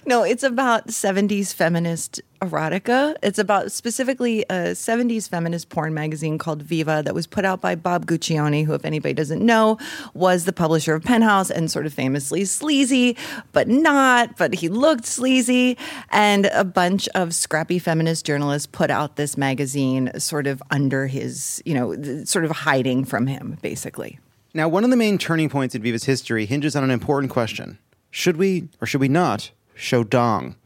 No, it's about 70s feminist erotica. It's about specifically a 70s feminist porn magazine called Viva that was put out by Bob Guccione, who, if anybody doesn't know, was the publisher of Penthouse and sort of famously sleazy, but not, but he looked sleazy. And a bunch of scrappy feminist journalists put out this magazine sort of under his, you know, sort of hiding from him, basically. Now, one of the main turning points in Viva's history hinges on an important question: Should we or should we not show dong?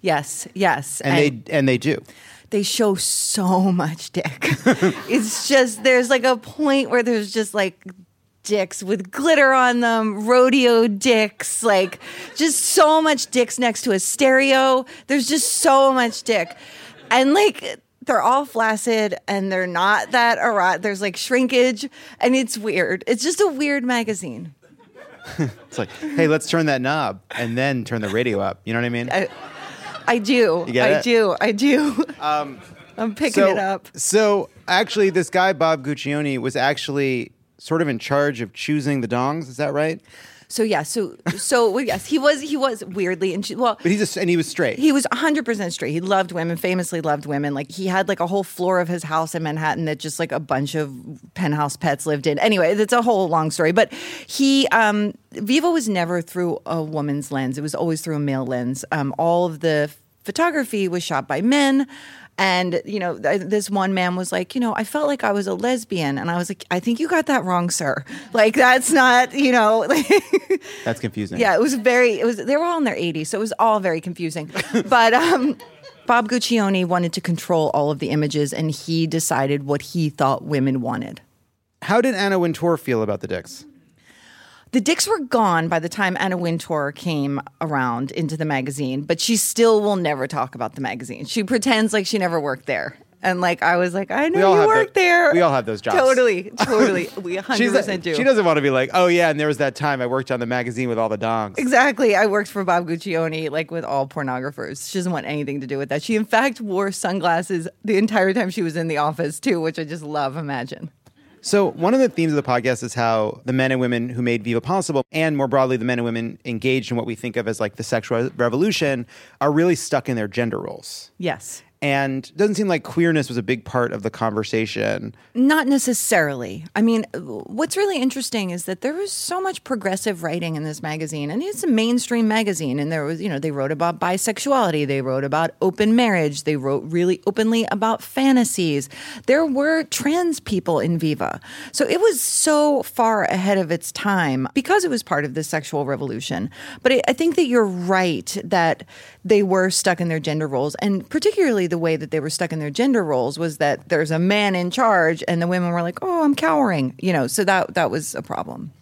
Yes, yes. And, they and they do. they show so much dick. it's just there's like a point where there's just like dicks with glitter on them, rodeo dicks, like just so much dicks next to a stereo. There's just so much dick. And like they're all flaccid and they're not that erotic. There's like shrinkage and it's weird. It's just a weird magazine. It's like, hey, let's turn that knob and then turn the radio up. You know what I mean? I, I do. I do. I do. Um, I'm picking so, it up. So actually, this guy Bob Guccione was actually sort of in charge of choosing the dongs. Is that right? So yeah, so so well, yes, he was he was weirdly and well, But he's a, and he was straight. he was 100% straight. He loved women, famously loved women. Like he had like a whole floor of his house in Manhattan that just like a bunch of penthouse pets lived in. Anyway, that's a whole long story, but he um Viva was never through a woman's lens. It was always through a male lens. Um all of the photography was shot by men. And you know, th- this one man was like, you know, I felt like I was a lesbian, and I was like, I think you got that wrong, sir. Like that's not, you know, That's confusing. yeah, it was very. It was. They were all in their 80s, so it was all very confusing. but um, Bob Guccione wanted to control all of the images, and he decided what he thought women wanted. How did Anna Wintour feel about the dicks? The dicks were gone by the time Anna Wintour came around into the magazine, but she still will never talk about the magazine. She pretends like she never worked there. And like I was like, I know you worked the- there. we all have those jobs. Totally, totally. We 100% do. She doesn't want to be like, oh yeah, and there was that time I worked on the magazine with all the dongs. Exactly. I worked for Bob Guccione, like with all pornographers. She doesn't want anything to do with that. She, in fact, wore sunglasses the entire time she was in the office, too, which I just love. Imagine. So one of the themes of the podcast is how the men and women who made Viva possible, and more broadly, the men and women engaged in what we think of as like the sexual revolution, are really stuck in their gender roles. Yes. And doesn't seem like queerness was a big part of the conversation. Not necessarily. I mean, what's really interesting is that there was so much progressive writing in this magazine, and it's a mainstream magazine. And there was, you know, they wrote about bisexuality, they wrote about open marriage, they wrote really openly about fantasies. There were trans people in Viva. So it was so far ahead of its time because it was part of the sexual revolution. But I, I think that you're right that they were stuck in their gender roles, and particularly the way that they were stuck in their gender roles was that there's a man in charge, and the women were like, "Oh, I'm cowering," you know. So that that was a problem.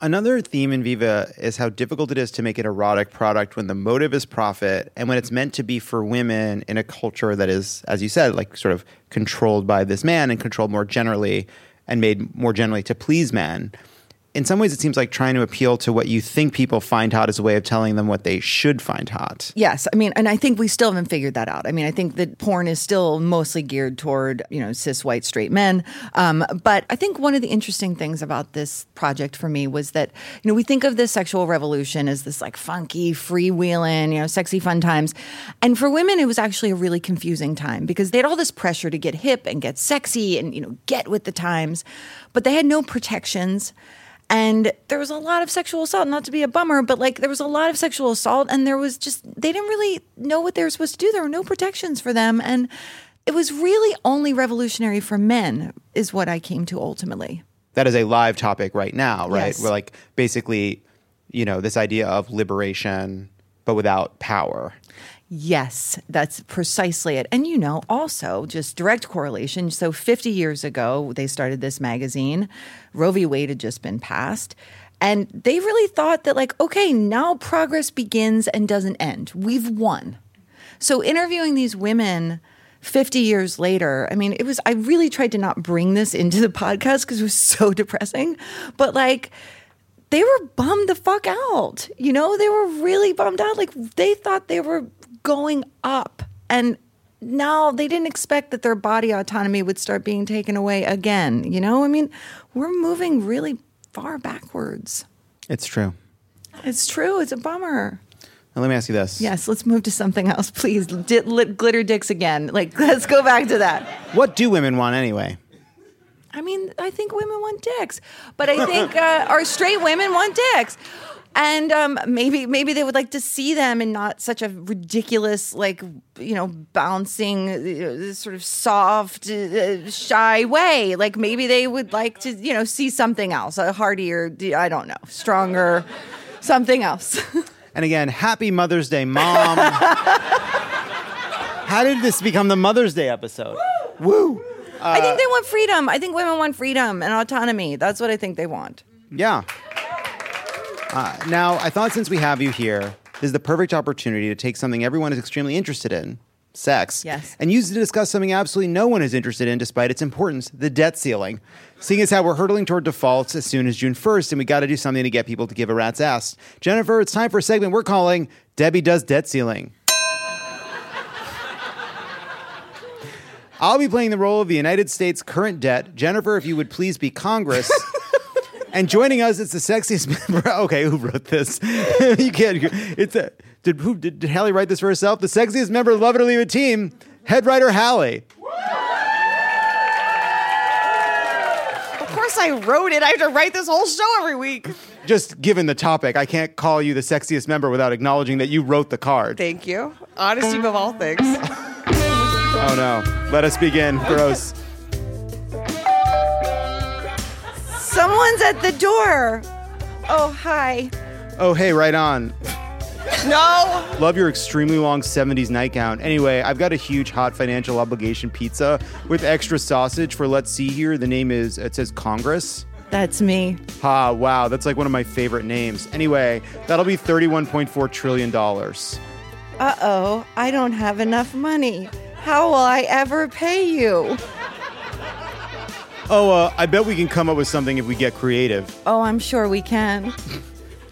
Another theme in Viva is how difficult it is to make an erotic product when the motive is profit and when it's meant to be for women in a culture that is, as you said, like sort of controlled by this man and controlled more generally and made more generally to please men. In some ways, it seems like trying to appeal to what you think people find hot as a way of telling them what they should find hot. Yes, I mean, and I think we still haven't figured that out. I mean, I think that porn is still mostly geared toward you know cis white straight men. Um, but I think one of the interesting things about this project for me was that you know we think of the sexual revolution as this like funky, freewheeling, you know, sexy fun times, and for women it was actually a really confusing time because they had all this pressure to get hip and get sexy and you know get with the times, but they had no protections. And there was a lot of sexual assault, not to be a bummer, but like there was a lot of sexual assault, and there was just, they didn't really know what they were supposed to do. There were no protections for them. And it was really only revolutionary for men, is what I came to ultimately. That is a live topic right now, right? Yes. We're like basically, you know, this idea of liberation, but without power. Yes, that's precisely it. And you know, also just direct correlation. So 50 years ago, they started this magazine. Roe v. Wade had just been passed. And they really thought that, like, okay, now progress begins and doesn't end. We've won. So interviewing these women 50 years later, I mean, it was, I really tried to not bring this into the podcast because it was so depressing. But like, they were bummed the fuck out. You know, they were really bummed out. Like they thought they were going up. And now they didn't expect that their body autonomy would start being taken away again. You know, I mean, we're moving really far backwards. It's true. It's true. It's a bummer. Now, let me ask you this. Yes, let's move to something else, please. Di- lit- glitter dicks again. Like, let's go back to that. What do women want anyway? I mean, I think women want dicks, but I think uh, our straight women want dicks. And um, maybe maybe they would like to see them in not such a ridiculous, like you know, bouncing, uh, sort of soft, uh, shy way. Like maybe they would like to, you know, see something else, a heartier, I don't know, stronger, something else. And again, happy Mother's Day, Mom. How did this become the Mother's Day episode? Woo! I think they want freedom. I think women want freedom and autonomy. That's what I think they want. Yeah. Uh, now, I thought since we have you here, this is the perfect opportunity to take something everyone is extremely interested in sex Yes. and use it to discuss something absolutely no one is interested in despite its importance the debt ceiling. Seeing as how we're hurtling toward defaults as soon as June 1st, and we got to do something to get people to give a rat's ass. Jennifer, it's time for a segment we're calling Debbie Does Debt Ceiling. I'll be playing the role of the United States current debt. Jennifer, if you would please be Congress. and joining us, it's the sexiest member. Okay, who wrote this? you can't. It's a. Did who did, did Hallie write this for herself? The sexiest member of Lovett or Leave It team, head writer Hallie. Of course, I wrote it. I have to write this whole show every week. Just given the topic, I can't call you the sexiest member without acknowledging that you wrote the card. Thank you. Honesty above all things. Oh no. Let us begin. Gross. Someone's at the door. Oh, hi. Oh hey, right on. No. Love your extremely long 70s nightgown. Anyway, I've got a huge hot financial obligation pizza with extra sausage for let's see here. The name is it says Congress. That's me. Ah, wow, that's like one of my favorite names. Anyway, that'll be $31.4 trillion. Uh oh, I don't have enough money. How will I ever pay you? Oh, uh, I bet we can come up with something if we get creative. Oh, I'm sure we can.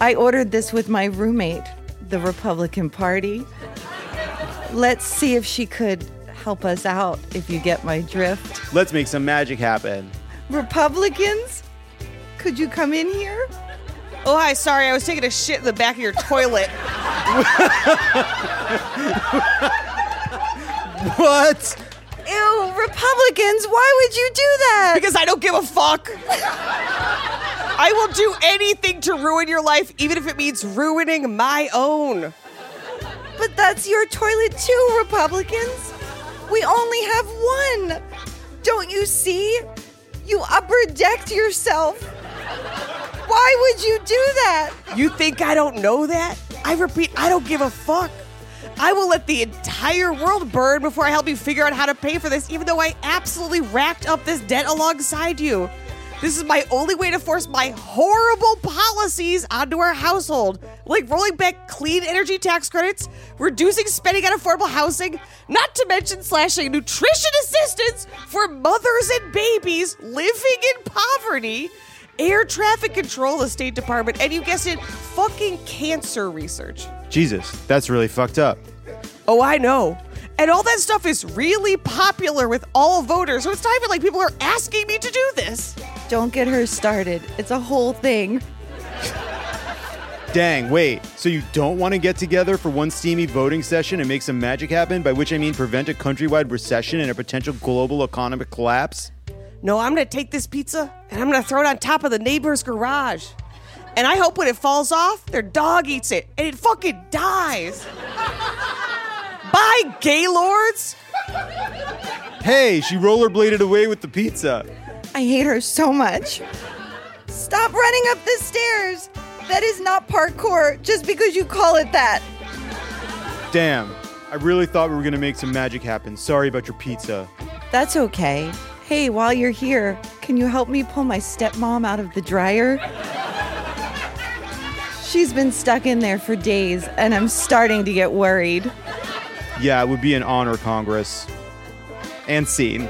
I ordered this with my roommate, the Republican Party. Let's see if she could help us out, if you get my drift. Let's make some magic happen. Republicans? Could you come in here? Oh, hi. Sorry, I was taking a shit in the back of your toilet. what? Ew, Republicans, why would you do that? Because I don't give a fuck. I will do anything to ruin your life, even if it means ruining my own. But that's your toilet too, Republicans. We only have one. Don't you see? You upper decked yourself. Why would you do that? You think I don't know that? I repeat, I don't give a fuck. I will let the entire world burn before I help you figure out how to pay for this, even though I absolutely racked up this debt alongside you. This is my only way to force my horrible policies onto our household, like rolling back clean energy tax credits, reducing spending on affordable housing, not to mention slashing nutrition assistance for mothers and babies living in poverty, air traffic control, the State Department, and you guessed it, fucking cancer research. Jesus, that's really fucked up. Oh, I know. And all that stuff is really popular with all voters, so it's not even like people are asking me to do this. Don't get her started. It's a whole thing. Dang, wait. So you don't want to get together for one steamy voting session and make some magic happen, by which I mean prevent a countrywide recession and a potential global economic collapse? No, I'm gonna take this pizza and I'm gonna throw it on top of the neighbor's garage. And I hope when it falls off, their dog eats it and it fucking dies. Bye, Gaylords! Hey, she rollerbladed away with the pizza. I hate her so much. Stop running up the stairs. That is not parkour just because you call it that. Damn, I really thought we were gonna make some magic happen. Sorry about your pizza. That's okay. Hey, while you're here, can you help me pull my stepmom out of the dryer? She's been stuck in there for days, and I'm starting to get worried. Yeah, it would be an honor, Congress. And scene.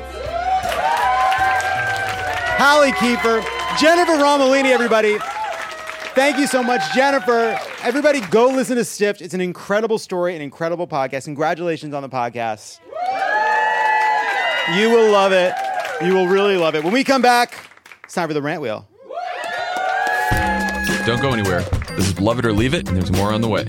Hallie Kiefer, Jennifer Romolini, everybody. Thank you so much, Jennifer. Everybody, go listen to Stiffed. It's an incredible story, an incredible podcast. Congratulations on the podcast. You will love it. You will really love it. When we come back, it's time for the rant wheel. Don't go anywhere. This is Lovett or Leave It, and there's more on the way.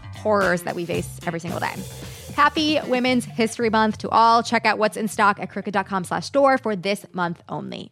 horrors that we face every single day. Happy Women's History Month to all. Check out what's in stock at crooked.com slash store for this month only.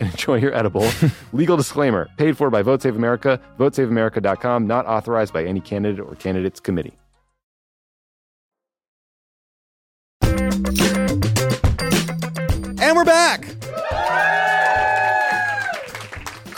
and enjoy your edible. Legal disclaimer paid for by Vote Save America, votesaveamerica.com, not authorized by any candidate or candidates committee. And we're back.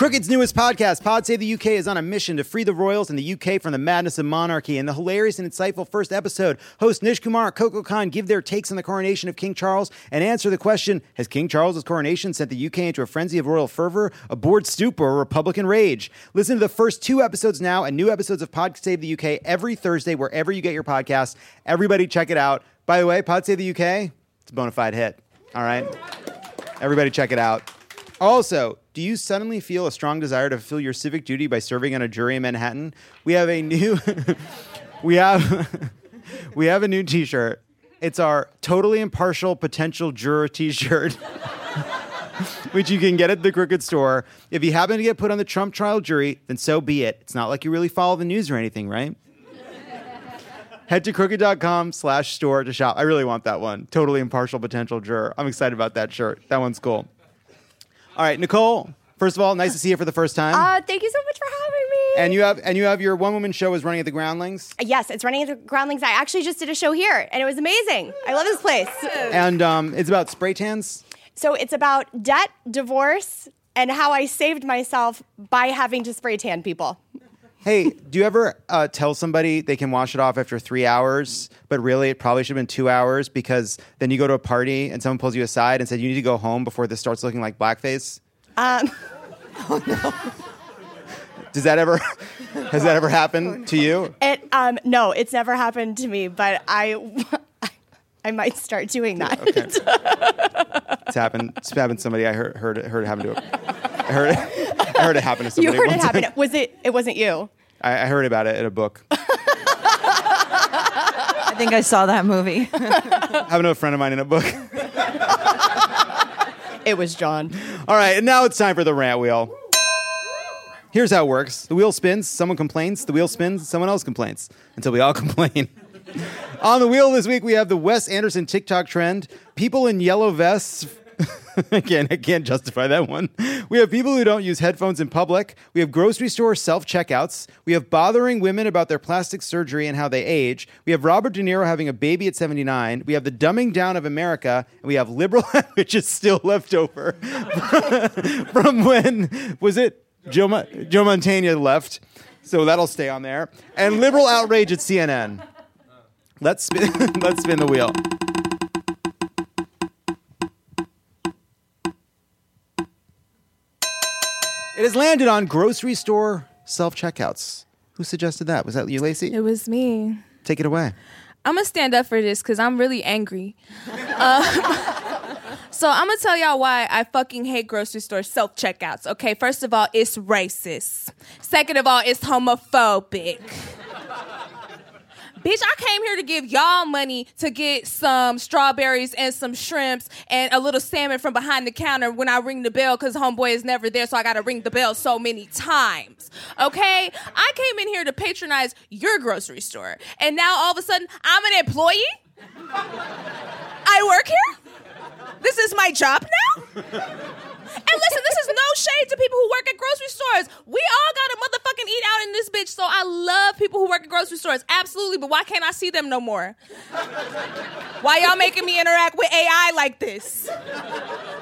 Crooked's newest podcast, Pod Save the UK, is on a mission to free the royals in the UK from the madness of monarchy. In the hilarious and insightful first episode, hosts Nish Kumar, and Coco Khan give their takes on the coronation of King Charles and answer the question Has King Charles's coronation sent the UK into a frenzy of royal fervor, a bored stupor, or Republican rage? Listen to the first two episodes now and new episodes of Pod Save the UK every Thursday, wherever you get your podcasts. Everybody, check it out. By the way, Pod Save the UK, it's a bona fide hit. All right? Everybody, check it out. Also, do you suddenly feel a strong desire to fulfill your civic duty by serving on a jury in Manhattan? We have a new we have we have a new t-shirt. It's our totally impartial potential juror t-shirt. which you can get at the Crooked Store. If you happen to get put on the Trump trial jury, then so be it. It's not like you really follow the news or anything, right? Head to crooked.com slash store to shop. I really want that one. Totally impartial potential juror. I'm excited about that shirt. That one's cool. All right, Nicole. First of all, nice to see you for the first time. Uh, thank you so much for having me. and you have and you have your one woman show is running at the Groundlings. Yes, it's running at the Groundlings. I actually just did a show here, and it was amazing. I love this place. And um, it's about spray tans. So it's about debt, divorce, and how I saved myself by having to spray tan people. Hey, do you ever uh, tell somebody they can wash it off after three hours, but really it probably should have been two hours because then you go to a party and someone pulls you aside and said you need to go home before this starts looking like blackface? Um, Does that ever has that ever happened to you? it um, no, it's never happened to me, but I I might start doing that. It's happened. It's happened to somebody. I heard heard it, heard it happen to. I heard it. I heard it happen to somebody. you somebody. heard it happen. time. Was it? It wasn't you. I, I heard about it in a book. I think I saw that movie. happened to a friend of mine in a book. It was John. All right, and now it's time for the rant wheel. Here's how it works: the wheel spins, someone complains, the wheel spins, someone else complains, until we all complain. On the wheel this week, we have the Wes Anderson TikTok trend: people in yellow vests. Again, I can't justify that one. We have people who don't use headphones in public. We have grocery store self checkouts. We have bothering women about their plastic surgery and how they age. We have Robert De Niro having a baby at 79. We have the dumbing down of America. And we have liberal, which is still left over from when was it Joe, Mo- Joe Montana left. So that'll stay on there. And liberal outrage at CNN. Let's spin, let's spin the wheel. It has landed on grocery store self checkouts. Who suggested that? Was that you, Laci? It was me. Take it away. I'm gonna stand up for this because I'm really angry. Uh, so I'm gonna tell y'all why I fucking hate grocery store self checkouts. Okay, first of all, it's racist. Second of all, it's homophobic. Bitch, I came here to give y'all money to get some strawberries and some shrimps and a little salmon from behind the counter when I ring the bell because homeboy is never there, so I gotta ring the bell so many times. Okay? I came in here to patronize your grocery store, and now all of a sudden I'm an employee? I work here? This is my job now? And listen, this is no shade to people who work at grocery stores. We all got a motherfucking eat out in this bitch, so I love people who work at grocery stores. Absolutely, but why can't I see them no more? Why y'all making me interact with AI like this?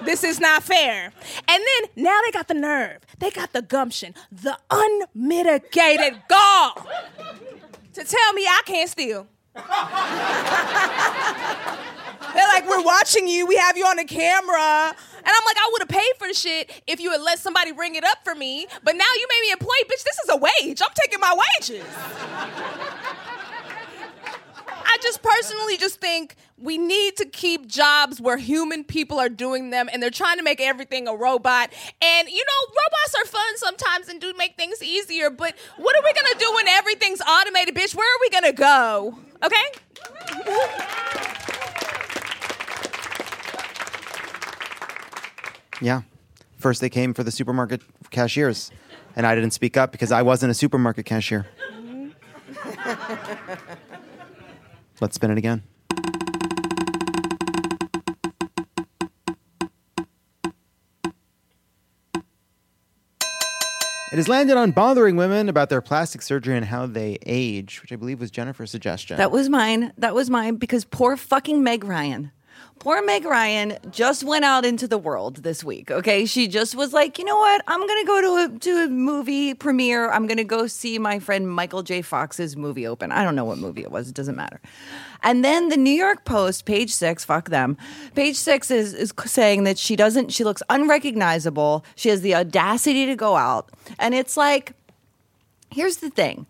This is not fair. And then now they got the nerve, they got the gumption, the unmitigated gall to tell me I can't steal. They're like, we're watching you. We have you on the camera. And I'm like, I would have paid for the shit if you had let somebody ring it up for me. But now you made me employee. Bitch, this is a wage. I'm taking my wages. I just personally just think we need to keep jobs where human people are doing them and they're trying to make everything a robot. And you know, robots are fun sometimes and do make things easier, but what are we gonna do when everything's automated, bitch? Where are we gonna go? Okay? Yeah. First, they came for the supermarket cashiers, and I didn't speak up because I wasn't a supermarket cashier. Mm-hmm. Let's spin it again. It has landed on bothering women about their plastic surgery and how they age, which I believe was Jennifer's suggestion. That was mine. That was mine because poor fucking Meg Ryan. Poor Meg Ryan just went out into the world this week. Okay, she just was like, you know what? I'm gonna go to a to a movie premiere. I'm gonna go see my friend Michael J. Fox's movie open. I don't know what movie it was. It doesn't matter. And then the New York Post, page six, fuck them. Page six is is saying that she doesn't. She looks unrecognizable. She has the audacity to go out, and it's like here's the thing.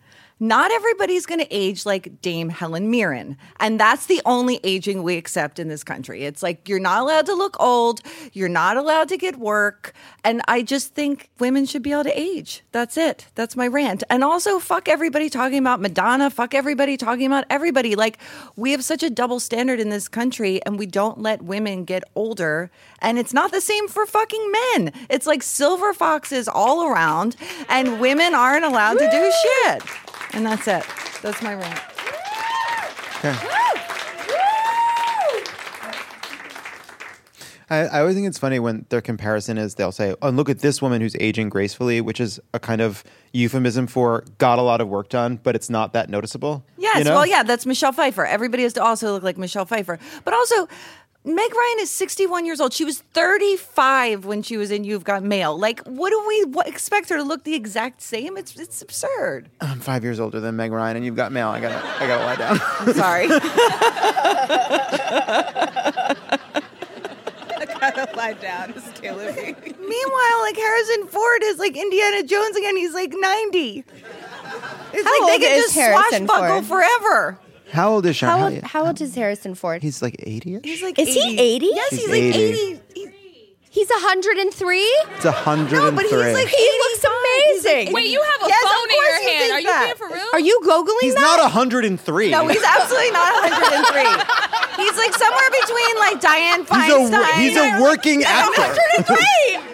Not everybody's going to age like Dame Helen Mirren. And that's the only aging we accept in this country. It's like you're not allowed to look old, you're not allowed to get work. And I just think women should be able to age. That's it. That's my rant. And also, fuck everybody talking about Madonna, fuck everybody talking about everybody. Like, we have such a double standard in this country, and we don't let women get older. And it's not the same for fucking men. It's like silver foxes all around, and women aren't allowed to do shit. And that's it. That's my rant. Okay. I, I always think it's funny when their comparison is they'll say, "Oh, and look at this woman who's aging gracefully," which is a kind of euphemism for got a lot of work done, but it's not that noticeable. Yes, you know? well, yeah, that's Michelle Pfeiffer. Everybody has to also look like Michelle Pfeiffer. But also, Meg Ryan is 61 years old. She was 35 when she was in You've Got Mail. Like, what do we what, expect her to look the exact same? It's it's absurd. I'm five years older than Meg Ryan, and you've got mail. I gotta, I gotta lie down. I'm sorry. I gotta lie down. It's killing me. Meanwhile, like Harrison Ford is like Indiana Jones again. He's like 90. It's How like old they can is just Harrison swashbuckle Ford? forever. How old is Sean? How How- old, how old is Harrison Ford? He's like 80 He's like Is he 80? Yes, He's he's, like 80. 80. He's 103? It's 103. No, but he's like He looks amazing. Wait, you have a Yes, of phone in course your you hand. think Are you that. being for real? Are you Googling He's that? not 103. No, he's absolutely not 103. he's like somewhere between like Diane He's a, Feinstein. he's a working actor. 103.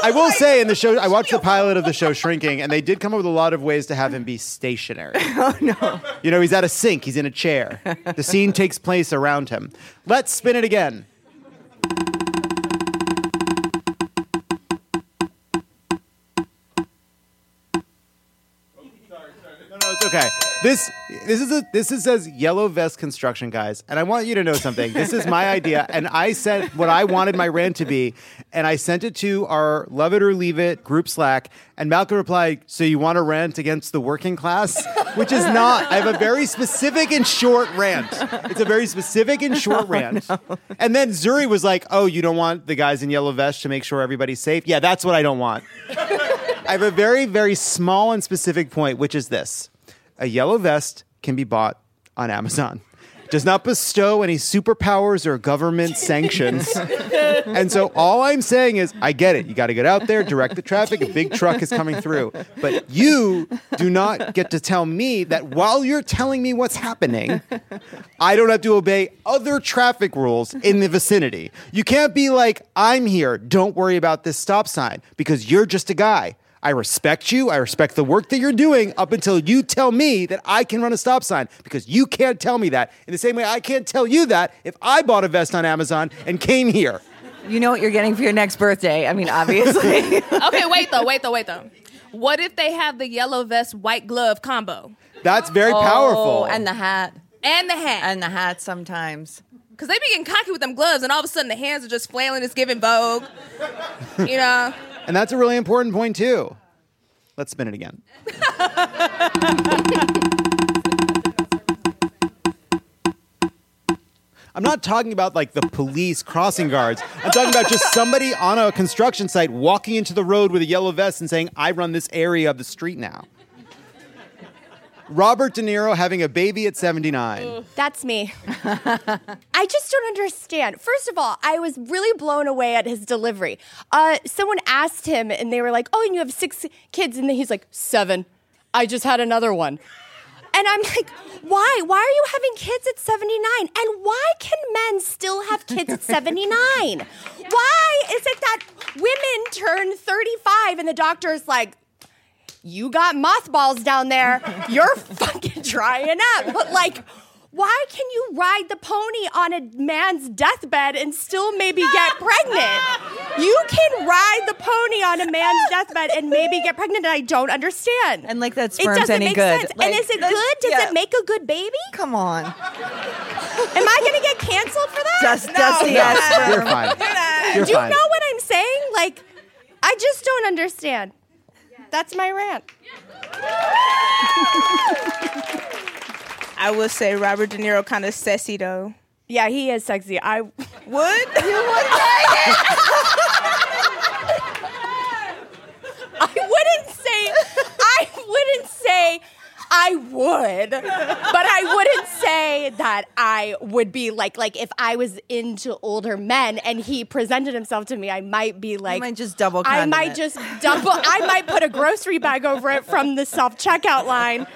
I will say in the show, I watched the pilot of the show Shrinking, and they did come up with a lot of ways to have him be stationary. Oh, no. You know, he's at a sink, he's in a chair. The scene takes place around him. Let's spin it again. Oh, no, no, it's okay. This this is a this is says yellow vest construction guys, and I want you to know something. This is my idea, and I sent what I wanted my rant to be, and I sent it to our Lovett or Leave It group Slack, and Malcolm replied, "So you want to rant against the working class?" Which is not. I have a very specific and short rant. It's a very specific and short rant. And then Zuri was like, "Oh, you don't want the guys in yellow vests to make sure everybody's safe?" Yeah, that's what I don't want. I have a very, very small and specific point, which is this a yellow vest can be bought on Amazon. Does not bestow any superpowers or government sanctions. And so all I'm saying is, I get it. You got to get out there, direct the traffic. A big truck is coming through. But you do not get to tell me that while you're telling me what's happening, I don't have to obey other traffic rules in the vicinity. You can't be like, I'm here. Don't worry about this stop sign because you're just a guy. I respect you. I respect the work that you're doing up until you tell me that I can run a stop sign because you can't tell me that. In the same way, I can't tell you that if I bought a vest on Amazon and came here. You know what you're getting for your next birthday. I mean, obviously. okay, wait though, wait though, wait though. What if they have the yellow vest, white glove combo That's very Oh, powerful. and the hat. and the hat? And the hat sometimes. Because they be getting cocky with them gloves, and all of a sudden the hands are just flailing. It's giving Vogue. you know. And that's a really important point, too. Let's spin it again. I'm not talking about like the police crossing guards. I'm talking about just somebody on a construction site walking into the road with a yellow vest and saying, I run this area of the street now. Robert De Niro having a baby at 79. That's me. I just don't understand. First of all, I was really blown away at his delivery. Uh, someone asked him, and they were like, "Oh, and you have six kids?" And then he's like, seven. I just had another one." And I'm like, why? Why are you having kids at 79? And why can men still have kids at 79? Why is it that women turn 35 and the doctor's like, you got mothballs down there. You're fucking drying up. But like, why can you ride the pony on a man's deathbed and still maybe get pregnant? You can ride the pony on a man's deathbed and maybe get pregnant, and I don't understand. And like that it sperm's doesn't any make good. sense. Like, and is it good? Does yeah. it make a good baby? Come on. Am I gonna get canceled for that? Dust- dusty No, ass sperm. you're fine. You're Do you fine. know what I'm saying? Like, I just don't understand. That's my rant. I will say Robert De Niro kind of sassy though. Yeah, he is sexy. I would. You would I wouldn't say. I wouldn't say. I would, but I wouldn't say that I would be like like if I was into older men and he presented himself to me, I might be like I might just double I might it. just double. I might put a grocery bag over it from the self checkout line.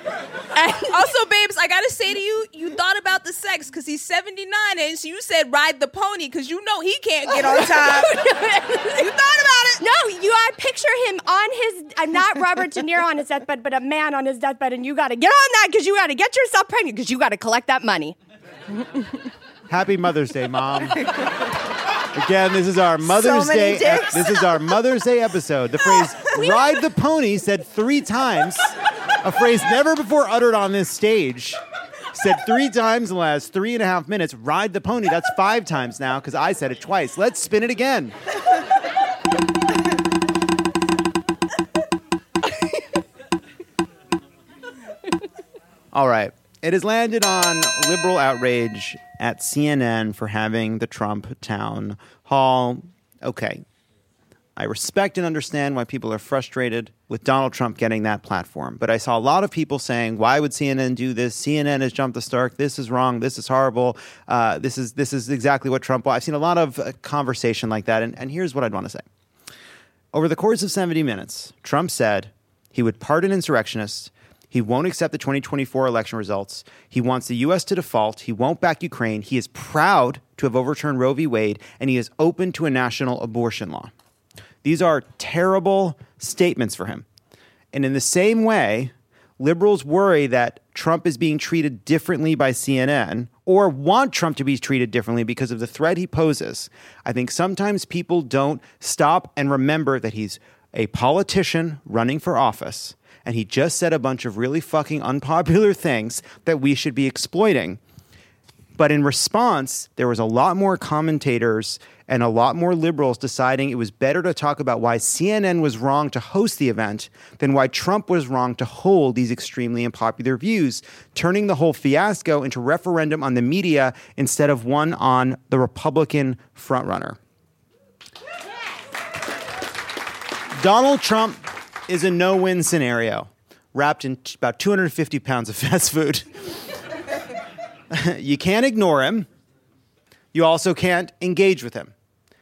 And Also, babes, I gotta say to you, you thought about the sex because he's 79 and so you said ride the pony because you know he can't get on time. you thought about it. No, you. I picture him on his. I'm not Robert De Niro on his deathbed, but a man on his deathbed, and you got to get on that because you got to get yourself pregnant because you got to collect that money. Happy Mother's Day, Mom. Again, this is our Mother's many Day. ep- this is our Mother's Day episode. The phrase "ride the pony" said three times. A phrase never before uttered on this stage. Said three times in the last three and a half minutes. Ride the pony. That's five times now because I said it twice. Let's spin it again. All right. It has landed on liberal outrage at CNN for having the Trump town hall. Okay. I respect and understand why people are frustrated with Donald Trump getting that platform. But I saw a lot of people saying, "Why would CNN do this? CNN has jumped the shark. This is wrong. This is horrible. Uh, this is this is exactly what Trump." I've seen a lot of uh, conversation like that, and, and here's what I'd want to say. Over the course of 70 minutes, Trump said he would pardon insurrectionists. He won't accept the 2024 election results. He wants the U.S. to default. He won't back Ukraine. He is proud to have overturned Roe v. Wade, and he is open to a national abortion law. These are terrible statements for him. And in the same way, liberals worry that Trump is being treated differently by CNN or want Trump to be treated differently because of the threat he poses. I think sometimes people don't stop and remember that he's a politician running for office and he just said a bunch of really fucking unpopular things that we should be exploiting. But in response, there was a lot more commentators and a lot more liberals deciding it was better to talk about why CNN was wrong to host the event than why Trump was wrong to hold these extremely unpopular views, turning the whole fiasco into referendum on the media instead of one on the Republican frontrunner. Donald Trump is a no-win scenario, wrapped in t- about 250 pounds of fast food. you can't ignore him. You also can't engage with him.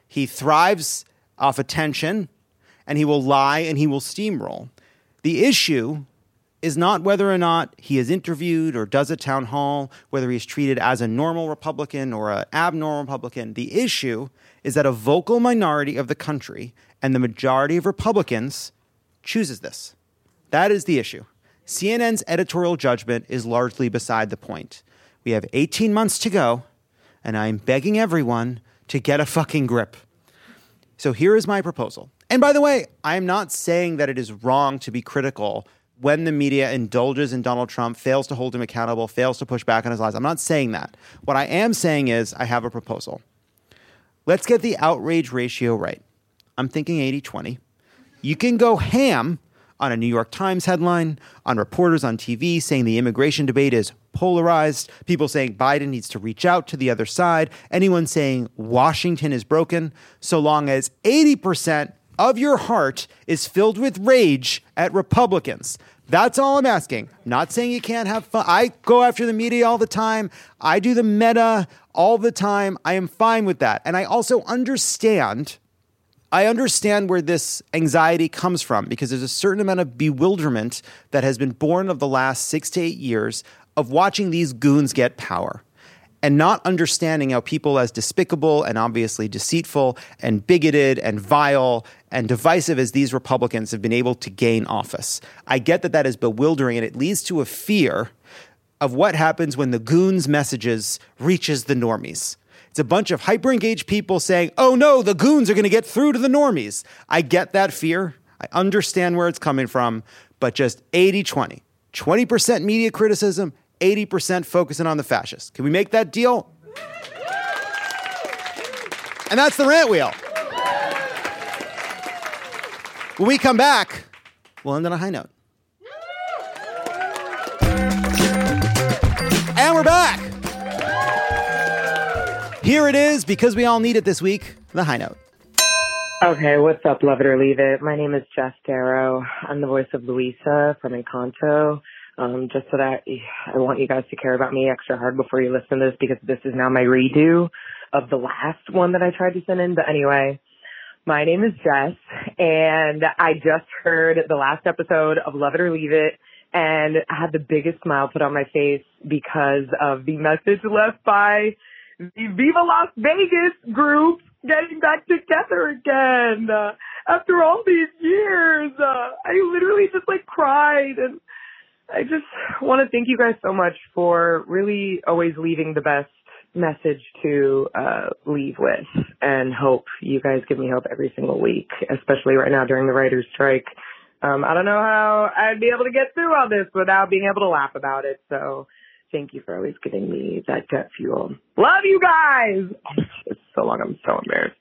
He thrives off attention, and he will lie and he will steamroll. The issue is not whether or not he is interviewed or does a town hall, whether he's treated as a normal Republican or an abnormal Republican. The issue is that a vocal minority of the country and the majority of Republicans chooses this. That is the issue. CNN's editorial judgment is largely beside the point. We have 18 months to go, and I'm begging everyone to get a fucking grip. So here is my proposal. And by the way, I'm not saying that it is wrong to be critical when the media indulges in Donald Trump, fails to hold him accountable, fails to push back on his lies. I'm not saying that. What I am saying is I have a proposal. Let's get the outrage ratio right. I'm thinking 80 20. You can go ham on a New York Times headline, on reporters on TV saying the immigration debate is polarized, people saying Biden needs to reach out to the other side, anyone saying Washington is broken, so long as 80% of your heart is filled with rage at Republicans. That's all I'm asking. Not saying you can't have fun. I go after the media all the time. I do the meta all the time. I am fine with that. And I also understand I understand where this anxiety comes from because there's a certain amount of bewilderment that has been born of the last six to eight years of watching these goons get power. and not understanding how people as despicable and obviously deceitful and bigoted and vile and divisive as these Republicans have been able to gain office. I get that that is bewildering and it leads to a fear of what happens when the goons' messages reaches the normies. It's a bunch of hyper engaged people saying, oh no, the goons are going to get through to the normies. I get that fear. I understand where it's coming from, but just 80 20. 20% media criticism, 80% focusing on the fascists. Can we make that deal? And that's the rant wheel. When we come back, we'll end on a high note. And we're back. Here it is, because we all need it this week, the high note. Okay, what's up, Lovett or Leave It? My name is Jess Darrow. I'm the voice of Luisa from Encanto. Um, just so that I want you guys to care about me extra hard before you listen to this because this is now my redo of the last one that I tried to send in. But anyway, my name is Jess and I just heard the last episode of Lovett or Leave It and I had the biggest smile put on my face because of the message left by the Viva Las Vegas group getting back together again uh, after all these years. Uh, I literally just like cried and I just want to thank you guys so much for really always leaving the best message to uh, leave with and hope. You guys give me hope every single week, especially right now during the writer's strike. Um, I don't know how I'd be able to get through all this without being able to laugh about it. So thank you for always giving me that gut fuel. Love you guys. Oh, it's so long. I'm so embarrassed.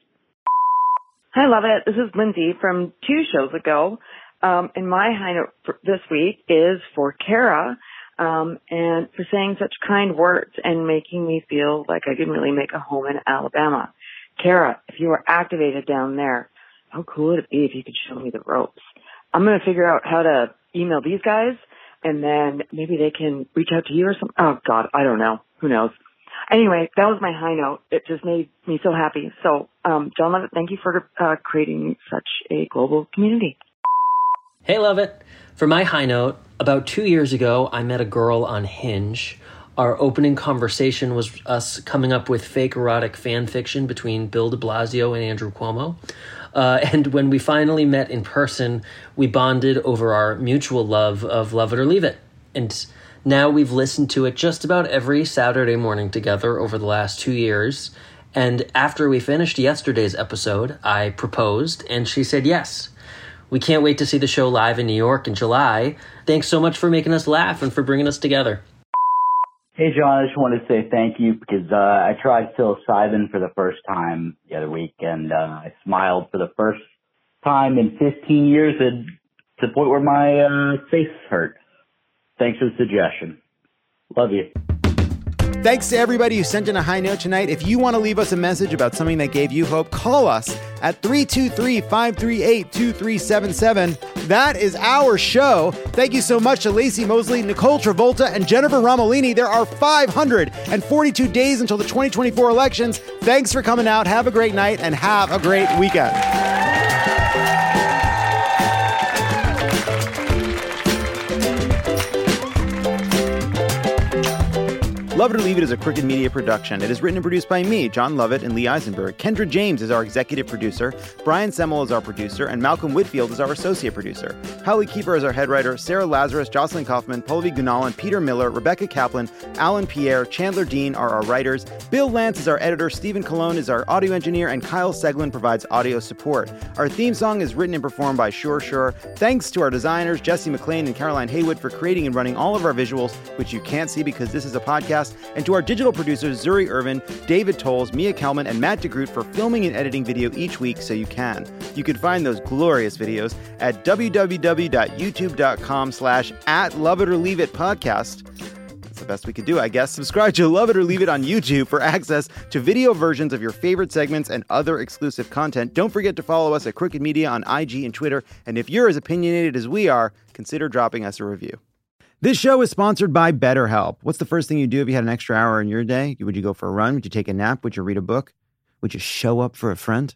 I love it. This is Lindsay from two shows ago. Um, and my high note this week is for Kara, um, and for saying such kind words and making me feel like I can really make a home in Alabama. Kara, if you were activated down there, how cool would it be if you could show me the ropes? I'm going to figure out how to email these guys and then maybe they can reach out to you or something. Oh God, I don't know. Who knows? Anyway, that was my high note. It just made me so happy. So, um, Jon Lovett, thank you for uh, creating such a global community. Hey, love it. For my high note, about two years ago, I met a girl on Hinge. Our opening conversation was us coming up with fake erotic fan fiction between Bill de Blasio and Andrew Cuomo. Uh, and when we finally met in person, we bonded over our mutual love of Lovett or Leave It. And now we've listened to it just about every Saturday morning together over the last two years. And after we finished yesterday's episode, I proposed, and she said yes. We can't wait to see the show live in New York in July. Thanks so much for making us laugh and for bringing us together. Hey, John, I just wanted to say thank you because uh, I tried psilocybin for the first time the other week and uh, I smiled for the first time in 15 years and to the point where my uh, face hurt. Thanks for the suggestion. Love you. Thanks to everybody who sent in a high note tonight. If you want to leave us a message about something that gave you hope, call us at 323 538 2377. That is our show. Thank you so much to Laci Mosley, Nicole Travolta, and Jennifer Romolini. There are 542 days until the 2024 elections. Thanks for coming out. Have a great night and have a great weekend. Lovett or Leave It is a Crooked Media production. It is written and produced by me, Jon Lovett, and Lee Eisenberg. Kendra James is our executive producer. Brian Semmel is our producer, and Malcolm Whitfield is our associate producer. Holly Keeper is our head writer. Sarah Lazarus, Jocelyn Kaufman, Pallavi Gunalan, Peter Miller, Rebecca Kaplan, Alan Pierre, Chandler Dean are our writers. Bill Lance is our editor. Stephen Colon is our audio engineer, and Kyle Seglin provides audio support. Our theme song is written and performed by Sure Sure. Thanks to our designers, Jesse McLean and Caroline Haywood, for creating and running all of our visuals, which you can't see because this is a podcast and to our digital producers, Zuri Irvin, David Tolles, Mia Kelman, and Matt DeGroot for filming and editing video each week so you can. You can find those glorious videos at www.youtube.com slash at Lovett or Leave It podcast. The best we could do, I guess. Subscribe to Lovett or Leave It on YouTube for access to video versions of your favorite segments and other exclusive content. Don't forget to follow us at Crooked Media on IG and Twitter. And if you're as opinionated as we are, consider dropping us a review. This show is sponsored by BetterHelp. What's the first thing you do if you had an extra hour in your day? Would you go for a run? Would you take a nap? Would you read a book? Would you show up for a friend?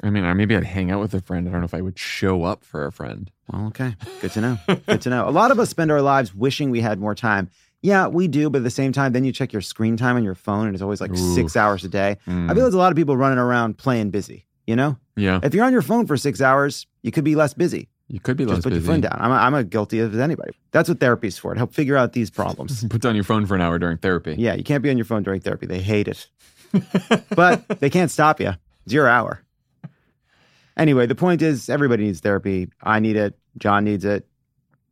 I mean, or maybe I'd hang out with a friend. I don't know if I would show up for a friend. Well, okay. Good to know. Good to know. A lot of us spend our lives wishing we had more time. Yeah, we do, but at the same time, then you check your screen time on your phone and it's always like Ooh. six hours a day. Mm. I feel there's a lot of people running around playing busy, you know? Yeah. If you're on your phone for six hours, you could be less busy. You could be Just put busy. your phone down. I'm, I'm a guilty as anybody. That's what therapy's for, to help figure out these problems. Put down your phone for an hour during therapy. yeah, you can't be on your phone during therapy. They hate it. but they can't stop you. It's your hour. Anyway, the point is everybody needs therapy. I need it. John needs it.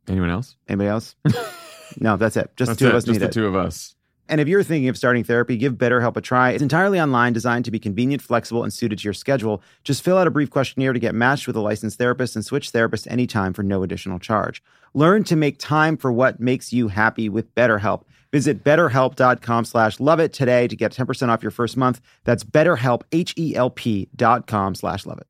Anyone else? Anybody else? no, that's it. Just That's the two it, of us just the it. two of us. And if you're thinking of starting therapy, give BetterHelp a try. It's entirely online, designed to be convenient, flexible, and suited to your schedule. Just fill out a brief questionnaire to get matched with a licensed therapist and switch therapists anytime for no additional charge. Learn to make time for what makes you happy with BetterHelp. Visit betterhelp.com slash love it today to get 10% off your first month. That's betterhelp, H-E-L-P dot com slash love it.